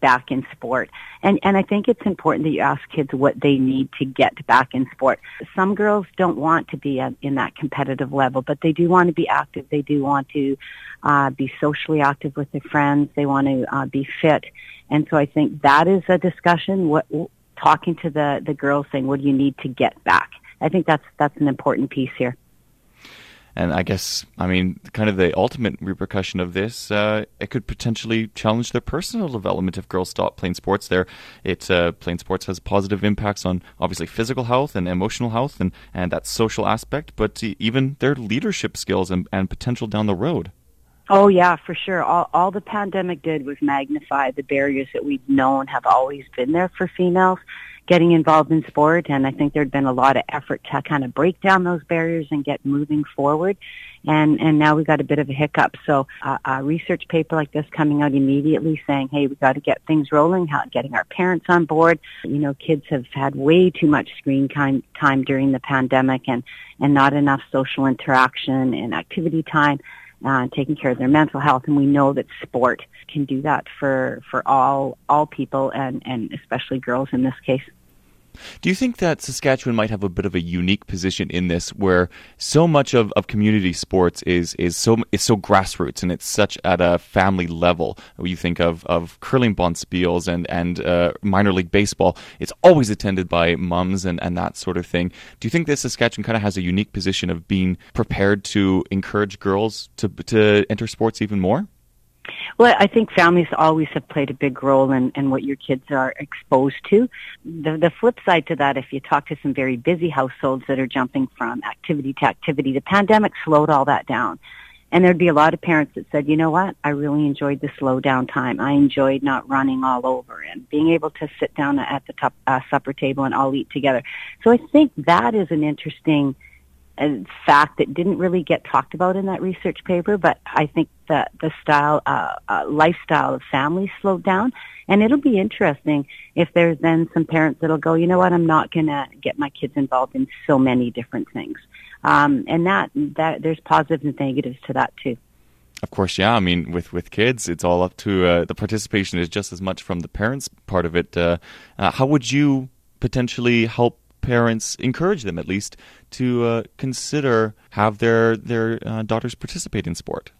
back in sport. And, and I think it's important that you ask kids what they need to get back in sport. Some girls don't want to be in that competitive level, but they do want to be active. They do want to uh, be socially active with their friends. They want to uh, be fit. And so I think that is a discussion. What, talking to the, the girls saying, what do you need to get back? I think that's, that's an important piece here. And I guess, I mean, kind of the ultimate repercussion of this, uh, it could potentially challenge their personal development if girls stop playing sports. There, it uh, playing sports has positive impacts on obviously physical health and emotional health, and and that social aspect, but even their leadership skills and, and potential down the road. Oh yeah, for sure. All, all the pandemic did was magnify the barriers that we've known have always been there for females getting involved in sport. And I think there'd been a lot of effort to kind of break down those barriers and get moving forward. And, and now we got a bit of a hiccup. So uh, a research paper like this coming out immediately saying, hey, we got to get things rolling, getting our parents on board. You know, kids have had way too much screen time, time during the pandemic and, and not enough social interaction and activity time. Uh, taking care of their mental health, and we know that sport can do that for for all all people, and and especially girls in this case. Do you think that Saskatchewan might have a bit of a unique position in this, where so much of, of community sports is is so is so grassroots and it's such at a family level? You think of, of curling bonspiels and and uh, minor league baseball. It's always attended by mums and, and that sort of thing. Do you think that Saskatchewan kind of has a unique position of being prepared to encourage girls to to enter sports even more? Well, I think families always have played a big role in, in what your kids are exposed to. The, the flip side to that, if you talk to some very busy households that are jumping from activity to activity, the pandemic slowed all that down. And there'd be a lot of parents that said, you know what, I really enjoyed the slow down time. I enjoyed not running all over and being able to sit down at the top, uh, supper table and all eat together. So I think that is an interesting fact that didn't really get talked about in that research paper, but I think that the style, uh, uh, lifestyle of families slowed down. And it'll be interesting if there's then some parents that'll go, you know what, I'm not going to get my kids involved in so many different things. Um, and that, that, there's positives and negatives to that too. Of course, yeah. I mean, with, with kids, it's all up to uh, the participation is just as much from the parents part of it. Uh, uh, how would you potentially help parents encourage them at least to uh, consider have their their uh, daughters participate in sport?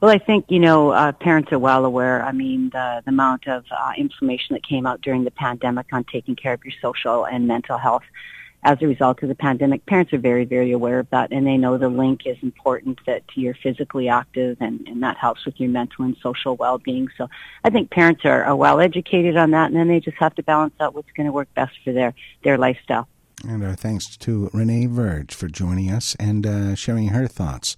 Well, I think you know uh, parents are well aware. I mean, the, the amount of uh, information that came out during the pandemic on taking care of your social and mental health as a result of the pandemic. Parents are very, very aware of that, and they know the link is important that you're physically active, and, and that helps with your mental and social well-being. So I think parents are, are well educated on that, and then they just have to balance out what's going to work best for their their lifestyle. And our thanks to Renee Verge for joining us and uh, sharing her thoughts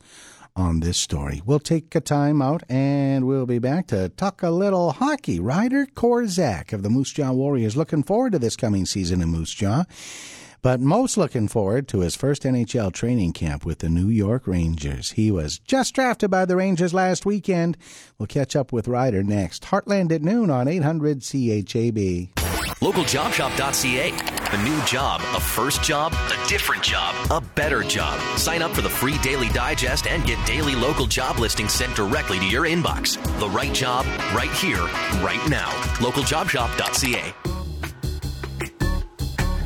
on this story. We'll take a time out and we'll be back to talk a little hockey. Ryder Korczak of the Moose Jaw Warriors looking forward to this coming season in Moose Jaw, but most looking forward to his first NHL training camp with the New York Rangers. He was just drafted by the Rangers last weekend. We'll catch up with Ryder next. Heartland at noon on 800 CHAB. LocalJobShop.ca. A new job, a first job, a different job, a better job. Sign up for the free daily digest and get daily local job listings sent directly to your inbox. The right job, right here, right now. LocalJobShop.ca.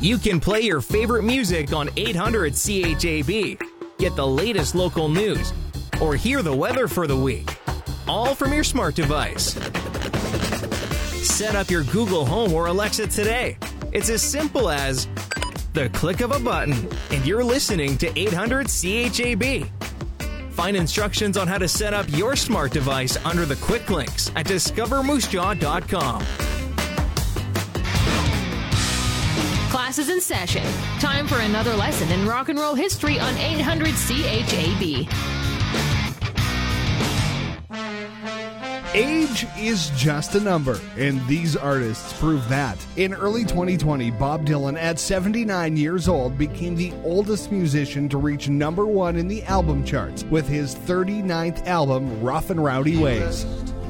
You can play your favorite music on 800 CHAB. Get the latest local news or hear the weather for the week. All from your smart device. Set up your Google Home or Alexa today. It's as simple as the click of a button, and you're listening to 800 CHAB. Find instructions on how to set up your smart device under the quick links at discovermoosejaw.com. Class is in session. Time for another lesson in rock and roll history on 800 CHAB. Age is just a number, and these artists prove that. In early 2020, Bob Dylan, at 79 years old, became the oldest musician to reach number one in the album charts with his 39th album, Rough and Rowdy Ways.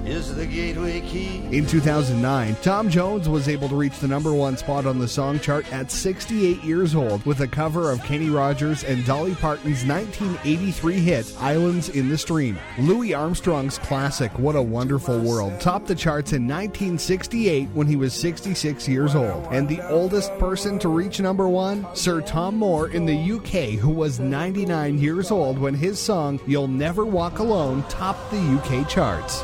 Is the gateway key. In 2009, Tom Jones was able to reach the number one spot on the song chart at 68 years old with a cover of Kenny Rogers and Dolly Parton's 1983 hit Islands in the Stream. Louis Armstrong's classic What a Wonderful World topped the charts in 1968 when he was 66 years old. And the oldest person to reach number one, Sir Tom Moore in the UK, who was 99 years old when his song You'll Never Walk Alone topped the UK charts.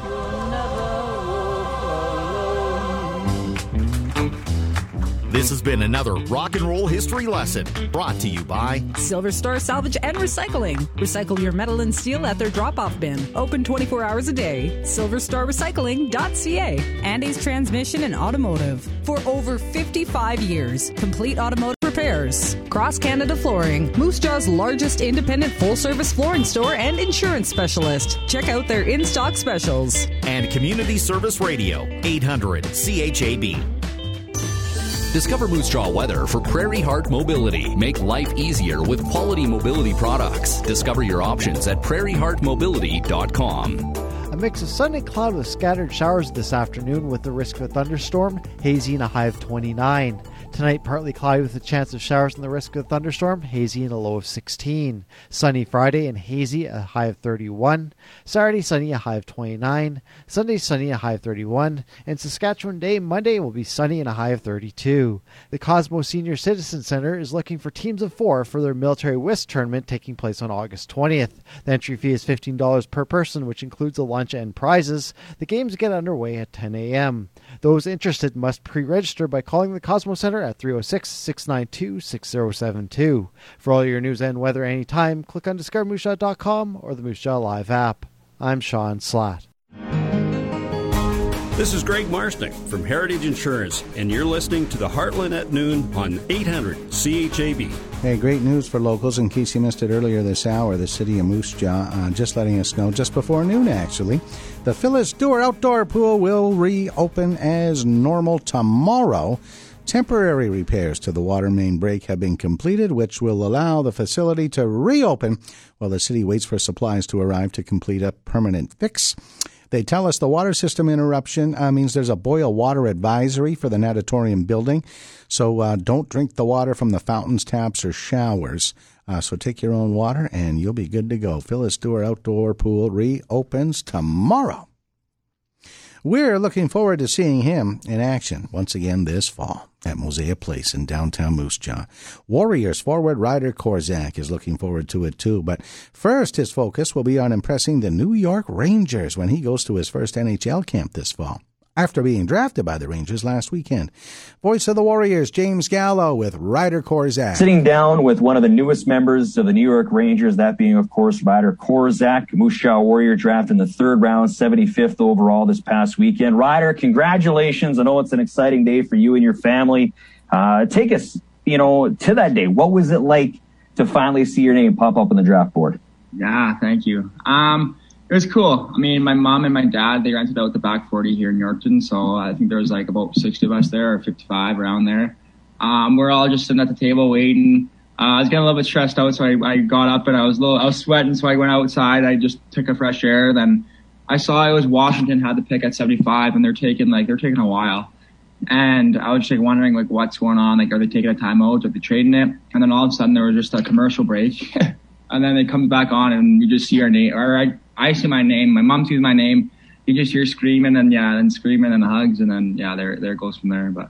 This has been another rock and roll history lesson brought to you by Silver Star Salvage and Recycling. Recycle your metal and steel at their drop off bin. Open 24 hours a day. SilverStarRecycling.ca. Andy's Transmission and Automotive. For over 55 years, complete automotive repairs. Cross Canada Flooring. Moose Jaw's largest independent full service flooring store and insurance specialist. Check out their in stock specials. and Community Service Radio 800 CHAB. Discover Moose Jaw weather for Prairie Heart Mobility. Make life easier with quality mobility products. Discover your options at prairieheartmobility.com. A mix of sun and cloud with scattered showers this afternoon with the risk of a thunderstorm, hazy and a high of 29. Tonight, partly cloudy with a chance of showers and the risk of thunderstorm, hazy and a low of 16. Sunny Friday and hazy, a high of 31. Saturday, sunny, a high of 29. Sunday, sunny, a high of 31. And Saskatchewan Day, Monday, will be sunny and a high of 32. The Cosmo Senior Citizen Center is looking for teams of four for their military whist tournament taking place on August 20th. The entry fee is $15 per person, which includes a lunch and prizes. The games get underway at 10 a.m. Those interested must pre register by calling the Cosmo Center at 306 692 6072. For all your news and weather anytime, click on discovermoosejaw.com or the Moose Live app. I'm Sean Slatt. This is Greg Marsnick from Heritage Insurance, and you're listening to the Heartland at Noon on 800 CHAB. Hey, great news for locals. In case you missed it earlier this hour, the city of Moose Jaw uh, just letting us know just before noon, actually. The Phyllis Dewar Outdoor Pool will reopen as normal tomorrow. Temporary repairs to the water main break have been completed, which will allow the facility to reopen while the city waits for supplies to arrive to complete a permanent fix. They tell us the water system interruption uh, means there's a boil water advisory for the natatorium building. So uh, don't drink the water from the fountains, taps, or showers. Uh, so take your own water and you'll be good to go. Phyllis Dewar Outdoor Pool reopens tomorrow. We're looking forward to seeing him in action once again this fall at Mosaic Place in downtown Moose Jaw. Warriors forward Ryder Korczak is looking forward to it too, but first his focus will be on impressing the New York Rangers when he goes to his first NHL camp this fall. After being drafted by the Rangers last weekend. Voice of the Warriors, James Gallo with Ryder Korczak. Sitting down with one of the newest members of the New York Rangers, that being, of course, Ryder Korczak, Moose Jaw Warrior draft in the third round, 75th overall this past weekend. Ryder, congratulations. I know it's an exciting day for you and your family. Uh, take us, you know, to that day. What was it like to finally see your name pop up on the draft board? Yeah, thank you. Um, it was cool. I mean, my mom and my dad, they rented out the back 40 here in Yorkton. So I think there was like about 60 of us there or 55 around there. Um, we're all just sitting at the table waiting. Uh, I was getting a little bit stressed out. So I, I got up and I was a little, I was sweating. So I went outside. I just took a fresh air. Then I saw it was Washington had the pick at 75 and they're taking like, they're taking a while. And I was just like wondering like what's going on. Like, are they taking a timeout? Are they trading it? And then all of a sudden there was just a commercial break. <laughs> and then it comes back on and you just see our name or I, I see my name. My mom sees my name. You just hear screaming and yeah, and screaming and hugs and then yeah, there there it goes from there. But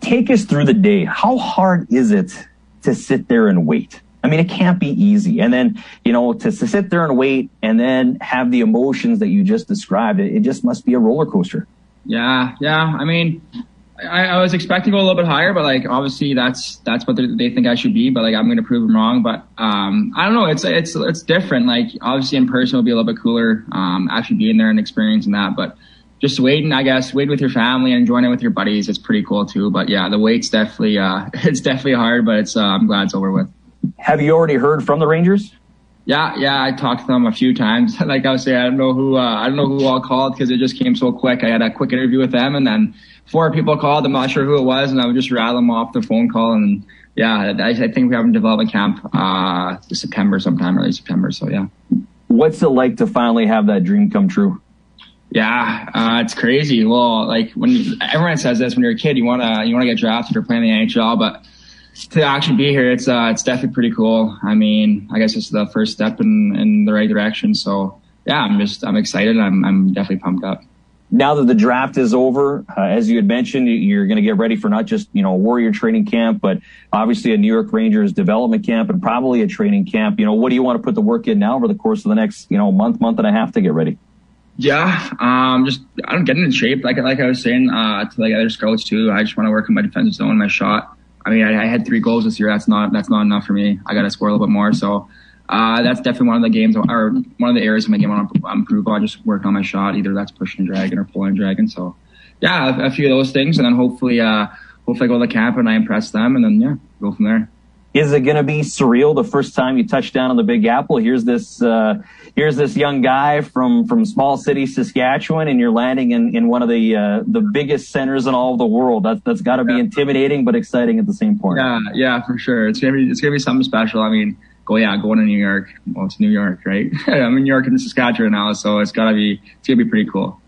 Take us through the day. How hard is it to sit there and wait? I mean, it can't be easy. And then, you know, to, to sit there and wait and then have the emotions that you just described, it, it just must be a roller coaster. yeah, yeah. I mean, I, I was expecting to go a little bit higher, but like obviously that's that's what they think I should be. But like I'm going to prove them wrong. But um, I don't know. It's it's it's different. Like obviously in person will be a little bit cooler. Um, actually being there and experiencing that, but just waiting, I guess, wait with your family and enjoying it with your buddies. It's pretty cool too. But yeah, the wait's definitely uh, <laughs> it's definitely hard, but it's uh, I'm glad it's over with. Have you already heard from the Rangers? Yeah, yeah, I talked to them a few times. <laughs> like I was saying, I don't know who, uh, I don't know who all called because it just came so quick. I had a quick interview with them and then four people called. I'm not sure who it was and I would just rattle them off the phone call. And yeah, I, I think we have a development camp, uh, September sometime, early September. So yeah. What's it like to finally have that dream come true? Yeah, uh, it's crazy. Well, like when everyone says this when you're a kid, you wanna you wanna get drafted or play in the NHL, but to actually be here, it's uh, it's definitely pretty cool. I mean, I guess it's the first step in in the right direction. So yeah, I'm just I'm excited. I'm I'm definitely pumped up. Now that the draft is over, uh, as you had mentioned, you're going to get ready for not just you know a Warrior training camp, but obviously a New York Rangers development camp and probably a training camp. You know, what do you want to put the work in now over the course of the next you know month, month and a half to get ready? Yeah, um, just I'm getting in shape. Like like I was saying uh, to like other scouts too. I just want to work on my defensive zone, my shot. I mean, I, I, had three goals this year. That's not that's not enough for me. I got to score a little bit more. So uh, that's definitely one of the games or one of the areas of my game I want to improve on. Just work on my shot. Either that's pushing and dragging or pulling and dragging. So yeah, a, a few of those things, and then hopefully, uh, hopefully I go to the camp and I impress them, and then yeah, go from there. Is it going to be surreal the first time you touch down on the Big Apple? Here's this uh, here's this young guy from from small city Saskatchewan, and you're landing in, in one of the uh, the biggest centers in all of the world. That's that's got to be intimidating but exciting at the same point. Yeah, yeah, for sure. It's gonna be it's gonna be something special. I mean, go yeah, going to New York. Well, it's New York, right? <laughs> I'm in New York and Saskatchewan now, so it's gotta be it's gonna be pretty cool.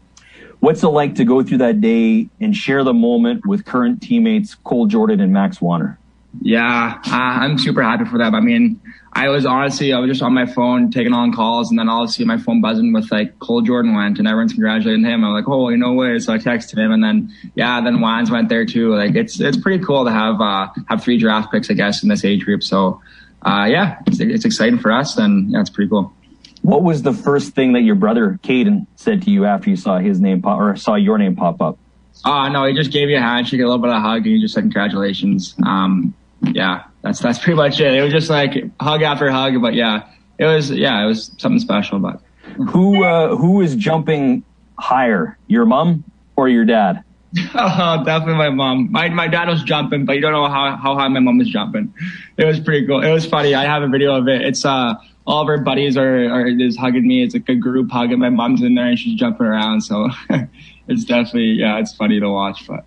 What's it like to go through that day and share the moment with current teammates Cole Jordan and Max Wanner? Yeah, uh, I'm super happy for them. I mean, I was honestly, I was just on my phone taking on calls, and then a sudden my phone buzzing with like Cole Jordan went, and everyone's congratulating him. I'm like, oh, no way! So I texted him, and then yeah, then Wans went there too. Like it's it's pretty cool to have uh, have three draft picks, I guess, in this age group. So uh, yeah, it's, it's exciting for us, and yeah, it's pretty cool. What was the first thing that your brother Caden said to you after you saw his name pop or saw your name pop up? Uh, no, he just gave you a handshake, a little bit of a hug, and he just said congratulations. Um, yeah, that's that's pretty much it. It was just like hug after hug, but yeah, it was yeah, it was something special. But who uh, who is jumping higher, your mom or your dad? oh, <laughs> definitely my mom. My my dad was jumping, but you don't know how how high my mom was jumping. It was pretty cool. It was funny. I have a video of it. It's uh all of our buddies are are just hugging me. It's like a group hug, and my mom's in there and she's jumping around. So <laughs> it's definitely yeah, it's funny to watch, but.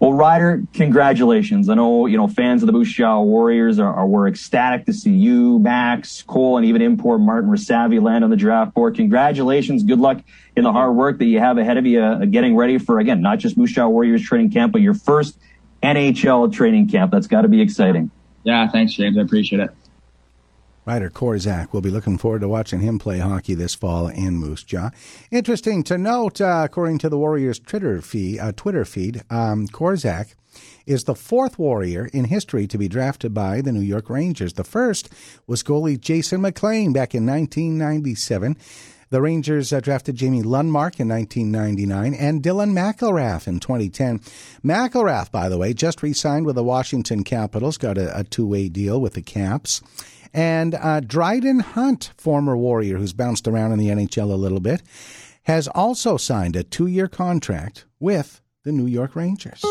Well, Ryder, congratulations. I know, you know, fans of the Jaw Warriors are, are were ecstatic to see you, Max, Cole, and even import Martin Rysavy land on the draft board. Congratulations. Good luck in the hard work that you have ahead of you, uh, getting ready for, again, not just Jaw Warriors training camp, but your first NHL training camp. That's got to be exciting. Yeah, thanks, James. I appreciate it. Ryder Korczak. We'll be looking forward to watching him play hockey this fall in Moose Jaw. Interesting to note, uh, according to the Warriors Twitter feed, uh, Twitter feed um, Korczak is the fourth Warrior in history to be drafted by the New York Rangers. The first was goalie Jason McLean back in 1997. The Rangers uh, drafted Jamie Lundmark in 1999 and Dylan McIlrath in 2010. McIlrath, by the way, just re signed with the Washington Capitals, got a, a two way deal with the Caps. And uh, Dryden Hunt, former Warrior who's bounced around in the NHL a little bit, has also signed a two year contract with the New York Rangers.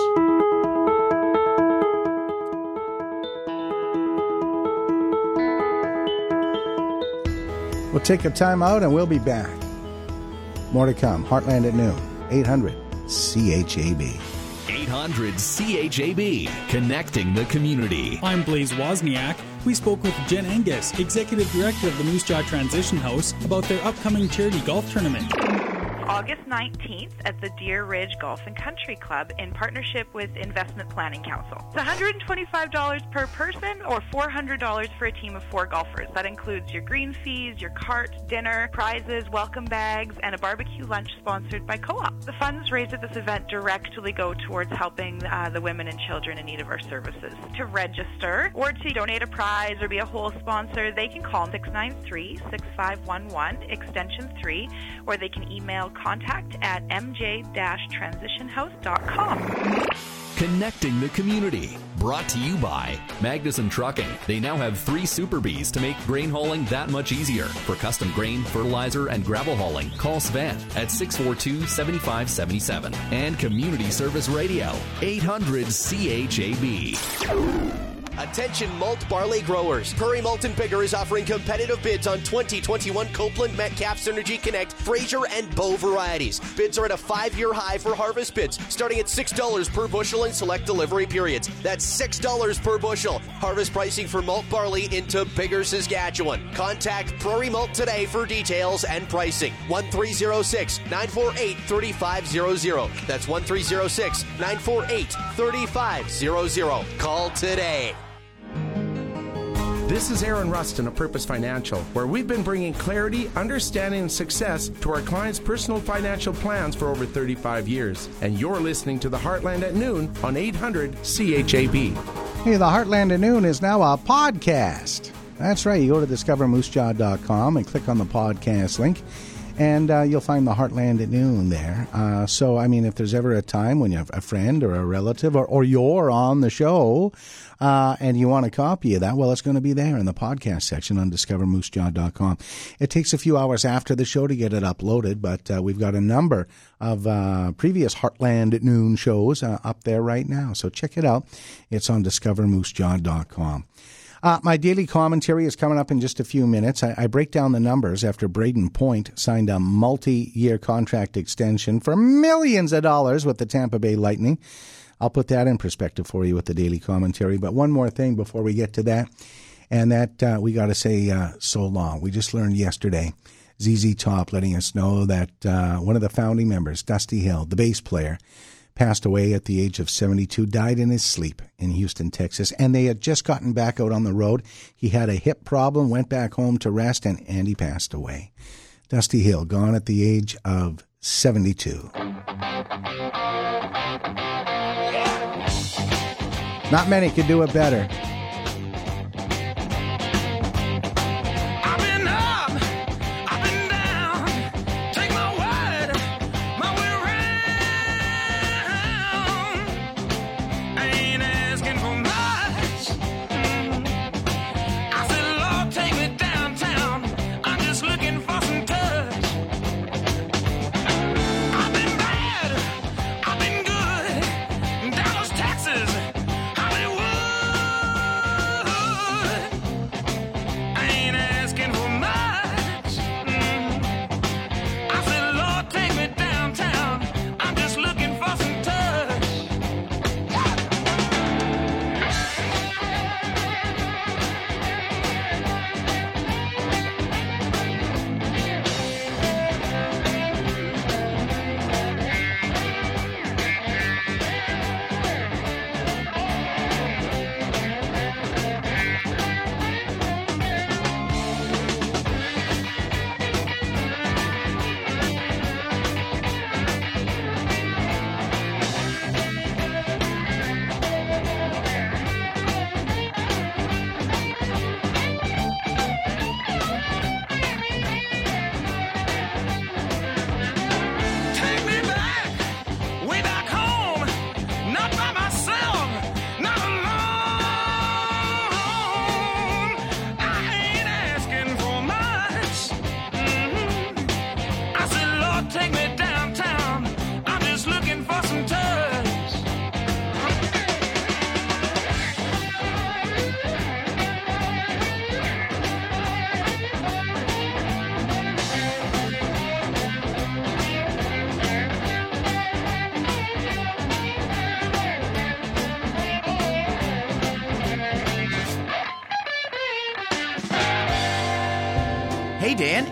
We'll take a time out and we'll be back. More to come. Heartland at noon, 800 CHAB. 800 CHAB, connecting the community. I'm Blaze Wozniak. We spoke with Jen Angus, Executive Director of the Moose Jaw Transition House, about their upcoming charity golf tournament. August 19th at the Deer Ridge Golf and Country Club in partnership with Investment Planning Council. It's $125 per person or $400 for a team of four golfers. That includes your green fees, your cart, dinner, prizes, welcome bags, and a barbecue lunch sponsored by Co-op. The funds raised at this event directly go towards helping uh, the women and children in need of our services. To register or to donate a prize or be a whole sponsor, they can call 693-6511 extension 3 or they can email contact at mj-transitionhouse.com. Connecting the community. Brought to you by Magnuson Trucking. They now have three Super Bees to make grain hauling that much easier. For custom grain, fertilizer, and gravel hauling, call Sven at 642 7577. And Community Service Radio, 800 CHAB. Attention malt barley growers. Prairie Malt and Biggar is offering competitive bids on 2021 Copeland, Metcalfe, Synergy Connect, Fraser, and Bow varieties. Bids are at a five-year high for harvest bids, starting at $6 per bushel in select delivery periods. That's $6 per bushel. Harvest pricing for malt barley into Biggar, Saskatchewan. Contact Prairie Malt today for details and pricing. 1306 948 3500. That's 1306 948 3500. Call today. This is Aaron Rustin of Purpose Financial, where we've been bringing clarity, understanding, and success to our clients' personal financial plans for over 35 years. And you're listening to the Heartland at noon on 800 CHAB. Hey, the Heartland at Noon is now a podcast. That's right. You go to discovermoosejaw.com and click on the podcast link, and uh, you'll find the Heartland at Noon there. Uh, so, I mean, if there's ever a time when you have a friend or a relative or, or you're on the show uh, and you want a copy of that, well, it's going to be there in the podcast section on discovermoosejaw.com. It takes a few hours after the show to get it uploaded, but uh, we've got a number of uh, previous Heartland at Noon shows uh, up there right now. So check it out. It's on discovermoosejaw.com. Uh, my daily commentary is coming up in just a few minutes. I, I break down the numbers after Brayden Point signed a multi year contract extension for millions of dollars with the Tampa Bay Lightning. I'll put that in perspective for you with the daily commentary. But one more thing before we get to that, and that uh, we got to say uh, so long. We just learned yesterday. ZZ Top letting us know that uh, one of the founding members, Dusty Hill, the bass player, passed away at the age of 72, died in his sleep in Houston, Texas. And they had just gotten back out on the road. He had a hip problem, went back home to rest, and, and he passed away. Dusty Hill, gone at the age of 72. Not many could do it better.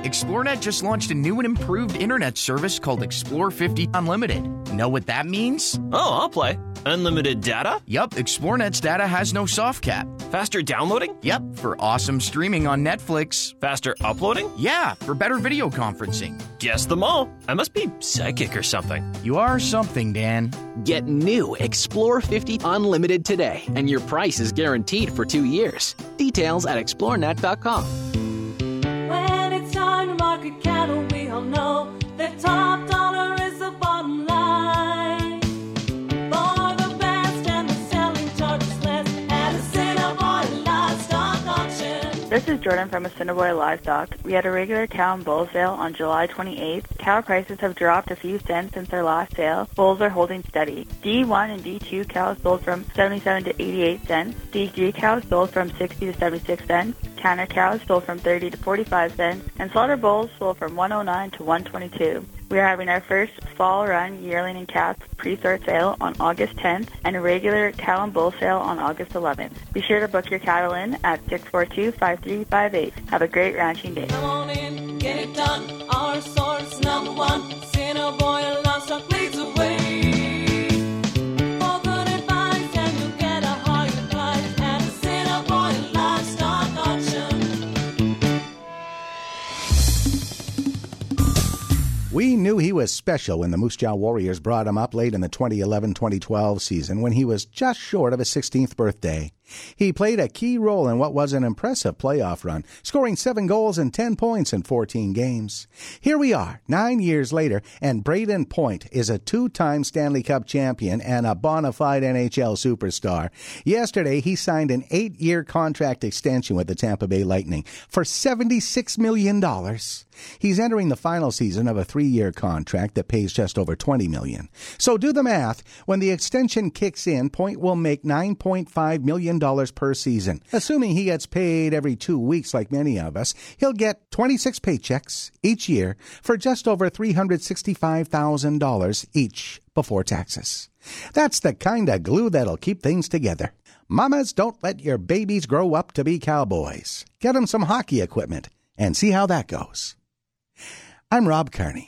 Xplornet just launched a new and improved internet service called Explore 50 Unlimited. Know what that means? Oh, I'll play. Unlimited data? Yup, Xplornet's data has no soft cap. Faster downloading? Yep, for awesome streaming on Netflix. Faster uploading? Yeah, for better video conferencing. Guess them all. I must be psychic or something. You are something, Dan. Get new Explore 50 Unlimited today, and your price is guaranteed for two years. Details at xplornet.com. top This is Jordan from Assiniboia Livestock. We had a regular cow and bull sale on July 28th. Cow prices have dropped a few cents since our last sale. Bulls are holding steady. D1 and D2 cows sold from 77 to 88 cents. D3 cows sold from 60 to 76 cents. Canner cows sold from 30 to 45 cents. And slaughter bulls sold from 109 to 122. We are having our first fall run yearling and calf pre-sort sale on August 10th and a regular cow and bull sale on August 11th. Be sure to book your cattle in at 642-5358. Have a great ranching day. Come on in, get it done. Our source number one. We knew he was special when the Moose Jaw Warriors brought him up late in the 2011-2012 season when he was just short of his 16th birthday. He played a key role in what was an impressive playoff run, scoring seven goals and 10 points in 14 games. Here we are, nine years later, and Brayden Point is a two-time Stanley Cup champion and a bona fide NHL superstar. Yesterday, he signed an eight-year contract extension with the Tampa Bay Lightning for $76 million. He's entering the final season of a three-year contract that pays just over 20 million. So do the math. When the extension kicks in, Point will make $9.5 million per season. Assuming he gets paid every two weeks like many of us, he'll get 26 paychecks each year for just over $365,000 each before taxes. That's the kind of glue that'll keep things together. Mamas, don't let your babies grow up to be cowboys. Get them some hockey equipment and see how that goes. I'm Rob Carnie.